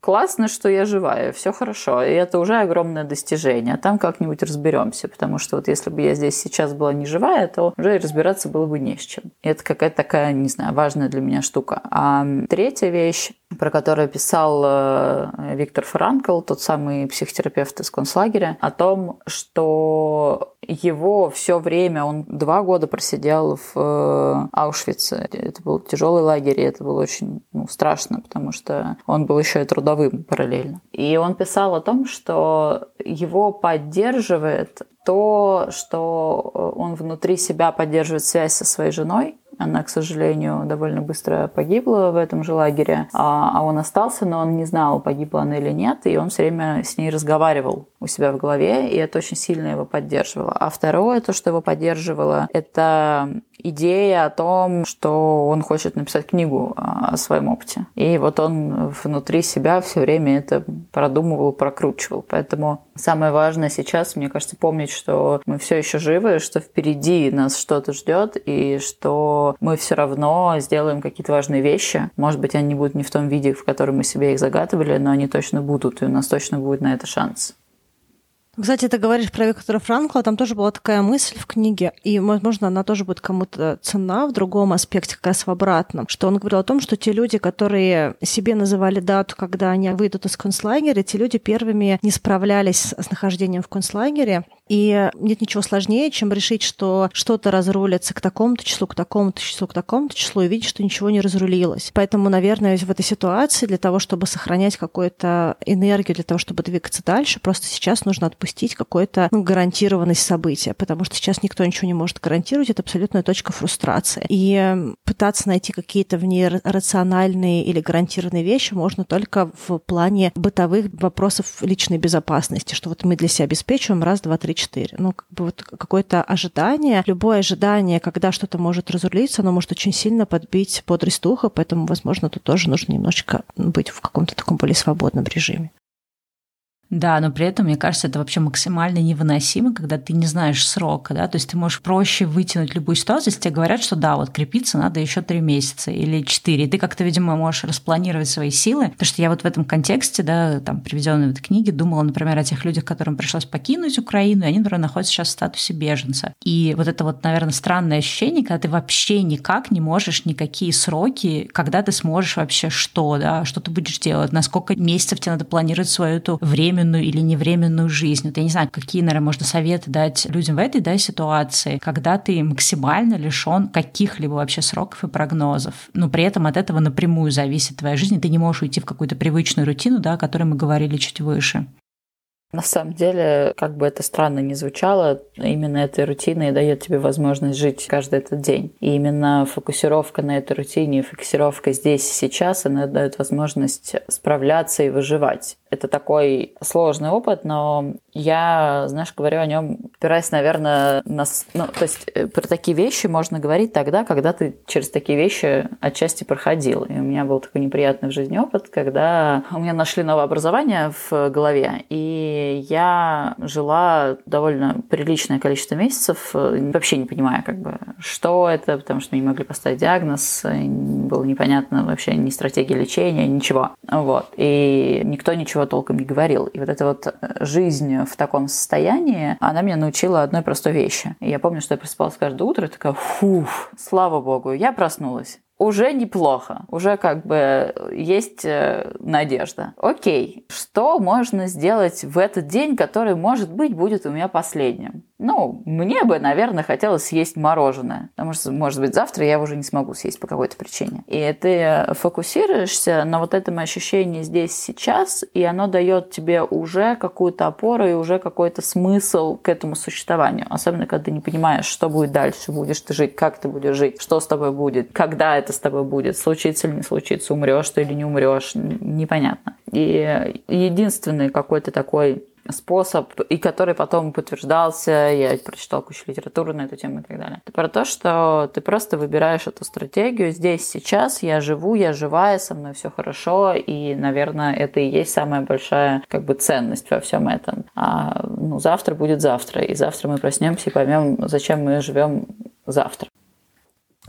классно, что я живая, все хорошо, и это уже огромное достижение. Там как-нибудь разберемся, потому что вот если бы я здесь сейчас была не живая, то уже разбираться было бы не с чем. И это какая-то такая, не знаю, важная для меня штука. А третья вещь, про которую писал э, Виктор Франкл, тот самый психотерапевт из концлагеря, о том, что его все время, он два года просидел в э, Аушвице. Это был тяжелый лагерь, и это было очень ну, страшно, потому что он был еще и трудовым параллельно. И он писал о том, что его поддерживает то, что э, он внутри себя поддерживает связь со своей женой, она, к сожалению, довольно быстро погибла в этом же лагере, а, а он остался, но он не знал, погибла она или нет, и он все время с ней разговаривал у себя в голове, и это очень сильно его поддерживало. А второе, то, что его поддерживало, это идея о том, что он хочет написать книгу о своем опыте. И вот он внутри себя все время это продумывал, прокручивал. Поэтому самое важное сейчас, мне кажется, помнить, что мы все еще живы, что впереди нас что-то ждет, и что мы все равно сделаем какие-то важные вещи. Может быть, они будут не в том виде, в котором мы себе их загадывали, но они точно будут, и у нас точно будет на это шанс. Кстати, ты говоришь про Виктора Франкла, там тоже была такая мысль в книге, и, возможно, она тоже будет кому-то цена в другом аспекте, как раз в обратном, что он говорил о том, что те люди, которые себе называли дату, когда они выйдут из концлагеря, те люди первыми не справлялись с нахождением в концлагере, и нет ничего сложнее, чем решить, что что-то разрулится к такому-то числу, к такому-то числу, к такому-то числу, и видеть, что ничего не разрулилось. Поэтому, наверное, в этой ситуации для того, чтобы сохранять какую-то энергию, для того, чтобы двигаться дальше, просто сейчас нужно отпустить какую-то ну, гарантированность события, потому что сейчас никто ничего не может гарантировать, это абсолютная точка фрустрации. И пытаться найти какие-то в ней рациональные или гарантированные вещи можно только в плане бытовых вопросов личной безопасности, что вот мы для себя обеспечиваем раз, два, три, 4. Ну, как бы вот какое-то ожидание, любое ожидание, когда что-то может разрулиться, оно может очень сильно подбить бодрость духа, поэтому, возможно, тут тоже нужно немножечко быть в каком-то таком более свободном режиме. Да, но при этом, мне кажется, это вообще максимально невыносимо, когда ты не знаешь срока, да, то есть ты можешь проще вытянуть любую ситуацию, если тебе говорят, что да, вот крепиться надо еще три месяца или четыре, и ты как-то, видимо, можешь распланировать свои силы, потому что я вот в этом контексте, да, там, приведенной в этой книге, думала, например, о тех людях, которым пришлось покинуть Украину, и они, например, находятся сейчас в статусе беженца. И вот это вот, наверное, странное ощущение, когда ты вообще никак не можешь никакие сроки, когда ты сможешь вообще что, да, что ты будешь делать, на сколько месяцев тебе надо планировать свою эту время временную или невременную жизнь. Вот я не знаю, какие, наверное, можно советы дать людям в этой да, ситуации, когда ты максимально лишен каких-либо вообще сроков и прогнозов. Но при этом от этого напрямую зависит твоя жизнь, и ты не можешь уйти в какую-то привычную рутину, да, о которой мы говорили чуть выше. На самом деле, как бы это странно ни звучало, именно эта рутина и дает тебе возможность жить каждый этот день. И именно фокусировка на этой рутине, фокусировка здесь и сейчас, она дает возможность справляться и выживать. Это такой сложный опыт, но я, знаешь, говорю о нем, опираясь, наверное, на... Ну, то есть э, про такие вещи можно говорить тогда, когда ты через такие вещи отчасти проходил. И у меня был такой неприятный в жизни опыт, когда у меня нашли новое образование в голове, и я жила довольно приличное количество месяцев, э, вообще не понимая, как бы, что это, потому что не могли поставить диагноз, было непонятно вообще ни стратегии лечения, ничего. Вот. И никто ничего ничего толком не говорил. И вот эта вот э, жизнь в таком состоянии, она меня научила одной простой вещи. И я помню, что я просыпалась каждое утро и такая, фух, слава богу, я проснулась уже неплохо, уже как бы есть э, надежда. Окей, что можно сделать в этот день, который, может быть, будет у меня последним? Ну, мне бы, наверное, хотелось съесть мороженое, потому что, может быть, завтра я уже не смогу съесть по какой-то причине. И ты фокусируешься на вот этом ощущении здесь сейчас, и оно дает тебе уже какую-то опору и уже какой-то смысл к этому существованию. Особенно, когда ты не понимаешь, что будет дальше, будешь ты жить, как ты будешь жить, что с тобой будет, когда это с тобой будет, случится или не случится, умрешь ты или не умрешь, непонятно. И единственный какой-то такой способ, и который потом подтверждался, я прочитал кучу литературы на эту тему и так далее. Это про то, что ты просто выбираешь эту стратегию. Здесь, сейчас я живу, я живая, со мной все хорошо, и, наверное, это и есть самая большая как бы ценность во всем этом. А ну, завтра будет завтра, и завтра мы проснемся и поймем, зачем мы живем завтра.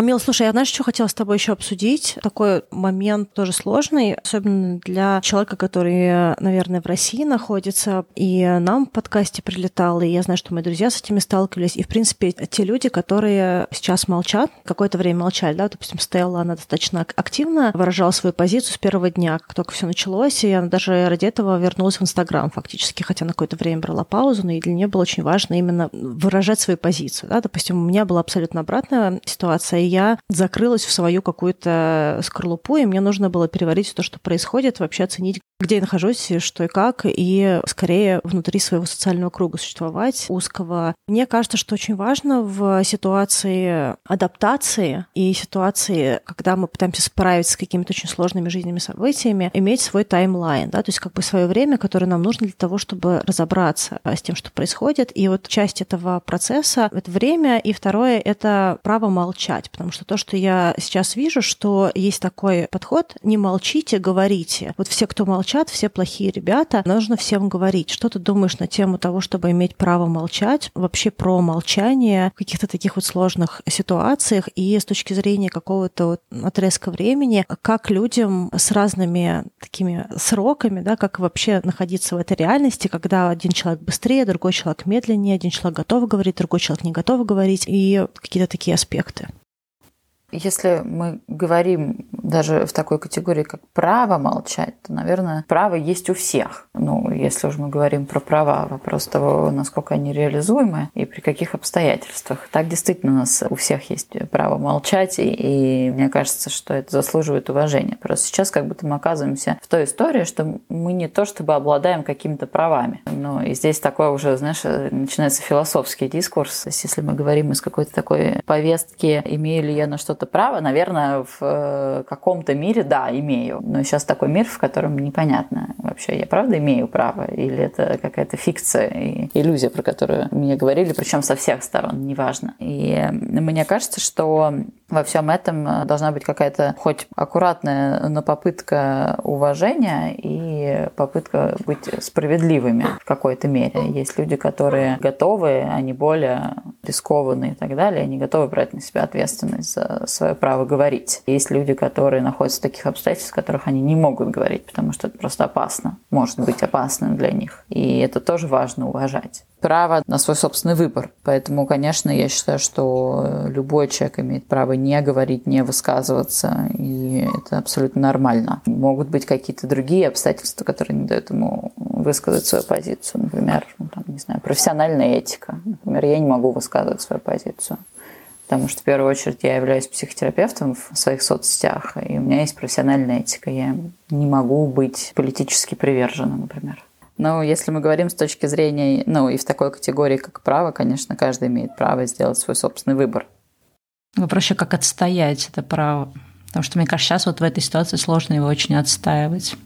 Мил, слушай, я знаешь, что хотела с тобой еще обсудить? Такой момент тоже сложный, особенно для человека, который, наверное, в России находится, и нам в подкасте прилетал, и я знаю, что мои друзья с этими сталкивались, и, в принципе, те люди, которые сейчас молчат, какое-то время молчали, да, допустим, Стелла, она достаточно активно выражала свою позицию с первого дня, как только все началось, и она даже ради этого вернулась в Инстаграм фактически, хотя на какое-то время брала паузу, но и для нее было очень важно именно выражать свою позицию, да, допустим, у меня была абсолютно обратная ситуация, я закрылась в свою какую-то скорлупу, и мне нужно было переварить то, что происходит, вообще оценить, где я нахожусь, что и как, и скорее внутри своего социального круга существовать, узкого. Мне кажется, что очень важно в ситуации адаптации и ситуации, когда мы пытаемся справиться с какими-то очень сложными жизненными событиями, иметь свой таймлайн, да, то есть как бы свое время, которое нам нужно для того, чтобы разобраться с тем, что происходит. И вот часть этого процесса — это время, и второе — это право молчать, потому что то, что я сейчас вижу, что есть такой подход «не молчите, говорите». Вот все, кто молчат, все плохие ребята, нужно всем говорить. Что ты думаешь на тему того, чтобы иметь право молчать, вообще про молчание в каких-то таких вот сложных ситуациях и с точки зрения какого-то вот отрезка времени, как людям с разными такими сроками, да, как вообще находиться в этой реальности, когда один человек быстрее, другой человек медленнее, один человек готов говорить, другой человек не готов говорить, и какие-то такие аспекты. Если мы говорим даже в такой категории, как право молчать, то, наверное, право есть у всех. Ну, если уж мы говорим про права, вопрос того, насколько они реализуемы и при каких обстоятельствах. Так действительно у нас у всех есть право молчать, и, и мне кажется, что это заслуживает уважения. Просто сейчас как будто мы оказываемся в той истории, что мы не то чтобы обладаем какими-то правами. Но и здесь такой уже, знаешь, начинается философский дискурс. Если мы говорим из какой-то такой повестки, имею ли я на что-то право, наверное, в э, каком-то мире, да, имею. Но сейчас такой мир, в котором непонятно вообще? Я правда имею право? Или это какая-то фикция и иллюзия, про которую мне говорили, причем со всех сторон, неважно. И мне кажется, что во всем этом должна быть какая-то хоть аккуратная, но попытка уважения и попытка быть справедливыми в какой-то мере. Есть люди, которые готовы, они более рискованные и так далее, они готовы брать на себя ответственность за свое право говорить. Есть люди, которые находятся в таких обстоятельствах, в которых они не могут говорить, потому что это просто опасно, может быть опасным для них. И это тоже важно уважать право на свой собственный выбор. Поэтому, конечно, я считаю, что любой человек имеет право не говорить, не высказываться, и это абсолютно нормально. Могут быть какие-то другие обстоятельства, которые не дают ему высказать свою позицию. Например, ну, там, не знаю, профессиональная этика. Например, я не могу высказывать свою позицию. Потому что в первую очередь я являюсь психотерапевтом в своих соцсетях, и у меня есть профессиональная этика. Я не могу быть политически приверженным, например. Но если мы говорим с точки зрения, ну и в такой категории, как право, конечно, каждый имеет право сделать свой собственный выбор. Вопрос еще, как отстоять это право. Потому что, мне кажется, сейчас вот в этой ситуации сложно его очень отстаивать.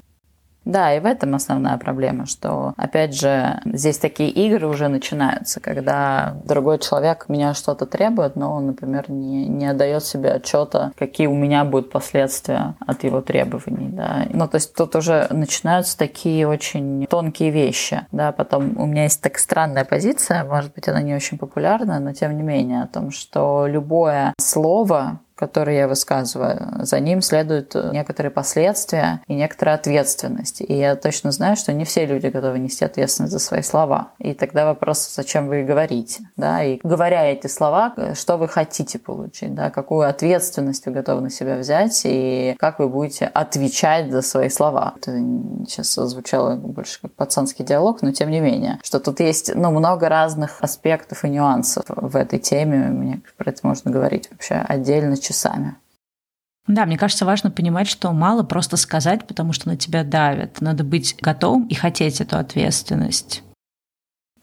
Да, и в этом основная проблема, что, опять же, здесь такие игры уже начинаются, когда другой человек меня что-то требует, но он, например, не, не отдает себе отчета, какие у меня будут последствия от его требований, да. Ну, то есть тут уже начинаются такие очень тонкие вещи, да. Потом у меня есть так странная позиция, может быть, она не очень популярна, но тем не менее, о том, что любое слово, который я высказываю, за ним следуют некоторые последствия и некоторая ответственность. И я точно знаю, что не все люди готовы нести ответственность за свои слова. И тогда вопрос, зачем вы говорите. Да? И говоря эти слова, что вы хотите получить, да? какую ответственность вы готовы на себя взять и как вы будете отвечать за свои слова. Это сейчас звучало больше как пацанский диалог, но тем не менее, что тут есть ну, много разных аспектов и нюансов в этой теме. Мне про это можно говорить вообще отдельно часами. Да, мне кажется, важно понимать, что мало просто сказать, потому что на тебя давят. Надо быть готовым и хотеть эту ответственность.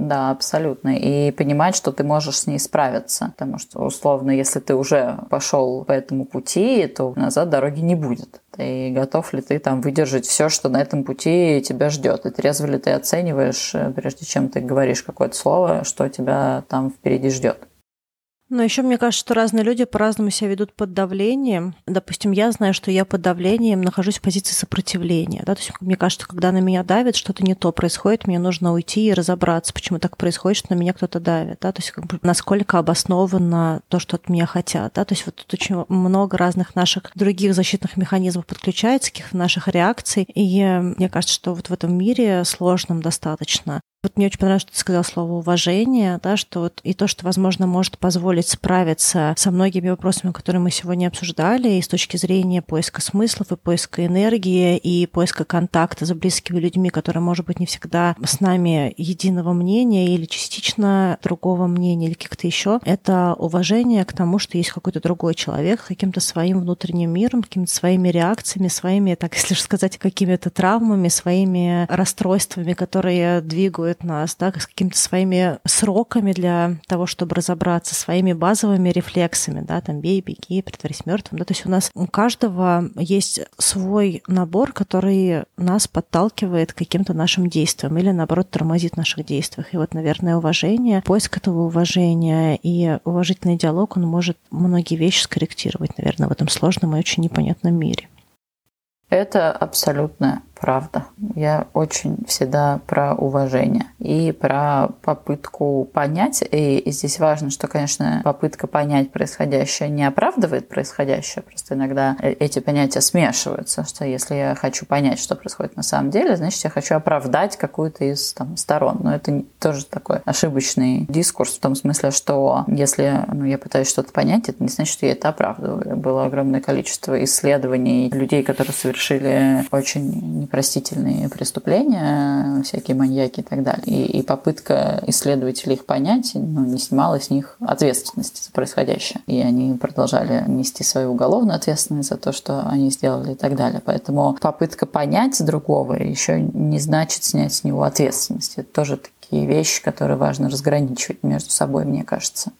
Да, абсолютно. И понимать, что ты можешь с ней справиться. Потому что, условно, если ты уже пошел по этому пути, то назад дороги не будет. И готов ли ты там выдержать все, что на этом пути тебя ждет? И трезво ли ты оцениваешь, э, прежде чем ты говоришь какое-то слово, что тебя там впереди ждет? Но еще мне кажется, что разные люди по-разному себя ведут под давлением. Допустим, я знаю, что я под давлением нахожусь в позиции сопротивления. Да? То есть мне кажется, когда на меня давит, что-то не то происходит, мне нужно уйти и разобраться, почему так происходит, что на меня кто-то давит. Да? То есть как бы, насколько обосновано то, что от меня хотят. Да? То есть вот тут очень много разных наших других защитных механизмов подключается, каких-то наших реакций. И мне кажется, что вот в этом мире сложном достаточно вот мне очень понравилось, что ты сказал слово уважение, да, что вот и то, что, возможно, может позволить справиться со многими вопросами, которые мы сегодня обсуждали, и с точки зрения поиска смыслов, и поиска энергии, и поиска контакта с близкими людьми, которые, может быть, не всегда с нами единого мнения или частично другого мнения, или как-то еще. Это уважение к тому, что есть какой-то другой человек, каким-то своим внутренним миром, какими-то своими реакциями, своими, так если сказать, какими-то травмами, своими расстройствами, которые двигают мотивирует нас, да, с какими-то своими сроками для того, чтобы разобраться, своими базовыми рефлексами, да, там бей, беги, притворись мертвым, да, то есть у нас у каждого есть свой набор, который нас подталкивает к каким-то нашим действиям или, наоборот, тормозит в наших действиях. И вот, наверное, уважение, поиск этого уважения и уважительный диалог, он может многие вещи скорректировать, наверное, в этом сложном и очень непонятном мире. Это абсолютно правда. Я очень всегда про уважение и про попытку понять. И здесь важно, что, конечно, попытка понять происходящее не оправдывает происходящее. Просто иногда э, эти понятия смешиваются, что если я хочу понять, что происходит на самом деле, значит, я хочу оправдать какую-то из там, сторон. Но это тоже такой ошибочный дискурс в том смысле, что если ну, я пытаюсь что-то понять, это не значит, что я это оправдываю. Было огромное количество исследований людей, которые совершили очень непростительные преступления, всякие маньяки и так далее. И, и попытка исследователей их понять ну, не снимала с них ответственности за происходящее. И они продолжали нести свою уголовную ответственность за то, что они сделали и так далее. Поэтому попытка понять другого еще не значит снять с него ответственность. Это тоже такие вещи, которые важно разграничивать между собой, мне кажется.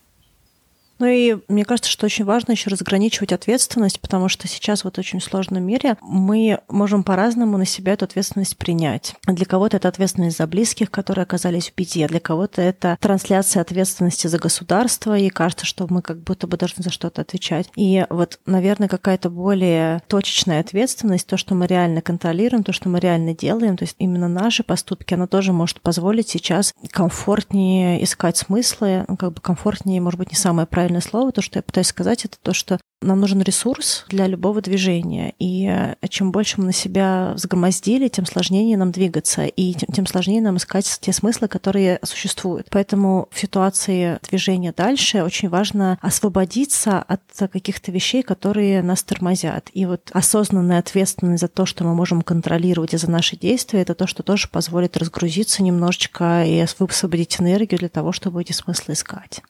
Ну и мне кажется, что очень важно еще разграничивать ответственность, потому что сейчас вот в очень сложном мире мы можем по-разному на себя эту ответственность принять. Для кого-то это ответственность за близких, которые оказались в беде, для кого-то это трансляция ответственности за государство, и кажется, что мы как будто бы должны за что-то отвечать. И вот, наверное, какая-то более точечная ответственность, то, что мы реально контролируем, то, что мы реально делаем, то есть именно наши поступки, она тоже может позволить сейчас комфортнее искать смыслы, ну, как бы комфортнее, может быть, не самое правильное правильное слово. То, что я пытаюсь сказать, это то, что нам нужен ресурс для любого движения. И э, чем больше мы на себя взгромоздили, тем сложнее нам двигаться, и тем, тем сложнее нам искать те смыслы, которые существуют. Поэтому в ситуации движения дальше очень важно освободиться от каких-то вещей, которые нас тормозят. И вот осознанная ответственность за то, что мы можем контролировать и за наши действия, это то, что тоже позволит разгрузиться немножечко и высвободить энергию для того, чтобы эти смыслы искать.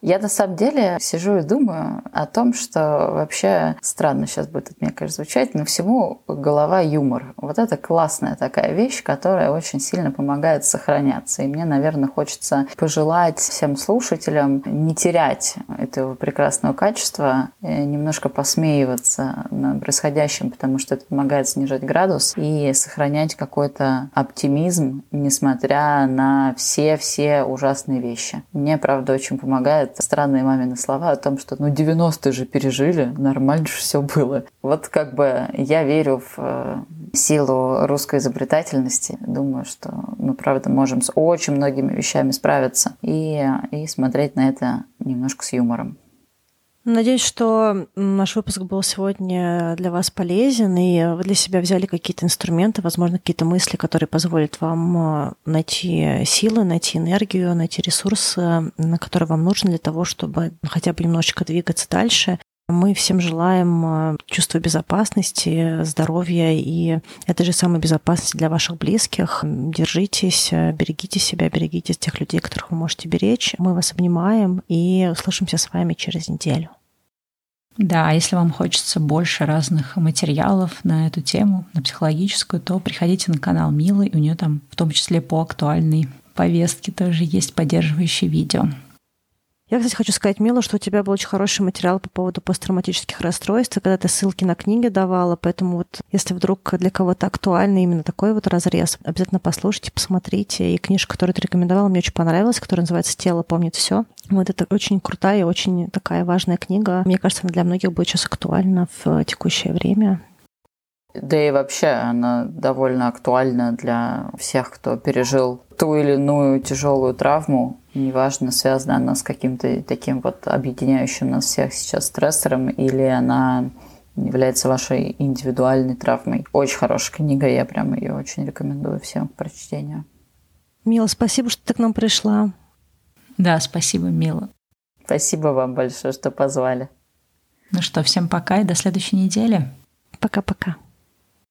Я на самом деле сижу и думаю о том, что вообще странно сейчас будет от меня, конечно, звучать, но всему голова юмор. Вот это классная такая вещь, которая очень сильно помогает сохраняться. И мне, наверное, хочется пожелать всем слушателям не терять этого прекрасного качества, немножко посмеиваться над происходящим, потому что это помогает снижать градус и сохранять какой-то оптимизм, несмотря на все-все ужасные вещи. Мне, правда, очень помогает это странные мамины слова о том, что ну 90-е же пережили, нормально же все было. Вот как бы я верю в э, силу русской изобретательности. Думаю, что мы, правда, можем с очень многими вещами справиться и, и смотреть на это немножко с юмором. Надеюсь, что наш выпуск был сегодня для вас полезен, и вы для себя взяли какие-то инструменты, возможно, какие-то мысли, которые позволят вам э, найти силы, найти энергию, найти ресурсы, которые вам нужны для того, чтобы хотя бы немножечко двигаться дальше. Мы всем желаем э, чувства безопасности, здоровья и этой же самой безопасности для ваших близких. Держитесь, берегите себя, берегите тех людей, которых вы можете беречь. Мы вас обнимаем и услышимся с вами через неделю. Да, если вам хочется больше разных материалов на эту тему, на психологическую, то приходите на канал Милы, у нее там в том числе по актуальной повестке тоже есть поддерживающие видео. Я, кстати, хочу сказать, Мила, что у тебя был очень хороший материал по поводу посттравматических расстройств, когда ты ссылки на книги давала, поэтому вот если вдруг для кого-то актуальный именно такой вот разрез, обязательно послушайте, посмотрите. И книжка, которую ты рекомендовала, мне очень понравилась, которая называется «Тело помнит все. Вот это очень крутая и очень такая важная книга. Мне кажется, она для многих будет сейчас актуальна в текущее время. Да и вообще она довольно актуальна для всех, кто пережил ту или иную тяжелую травму, неважно, связана она с каким-то таким вот объединяющим нас всех сейчас стрессором, или она является вашей индивидуальной травмой. Очень хорошая книга, я прям ее очень рекомендую всем к прочтению. Мила, спасибо, что ты к нам пришла. Да, спасибо, Мила. Спасибо вам большое, что позвали. Ну что, всем пока и до следующей недели. Пока-пока.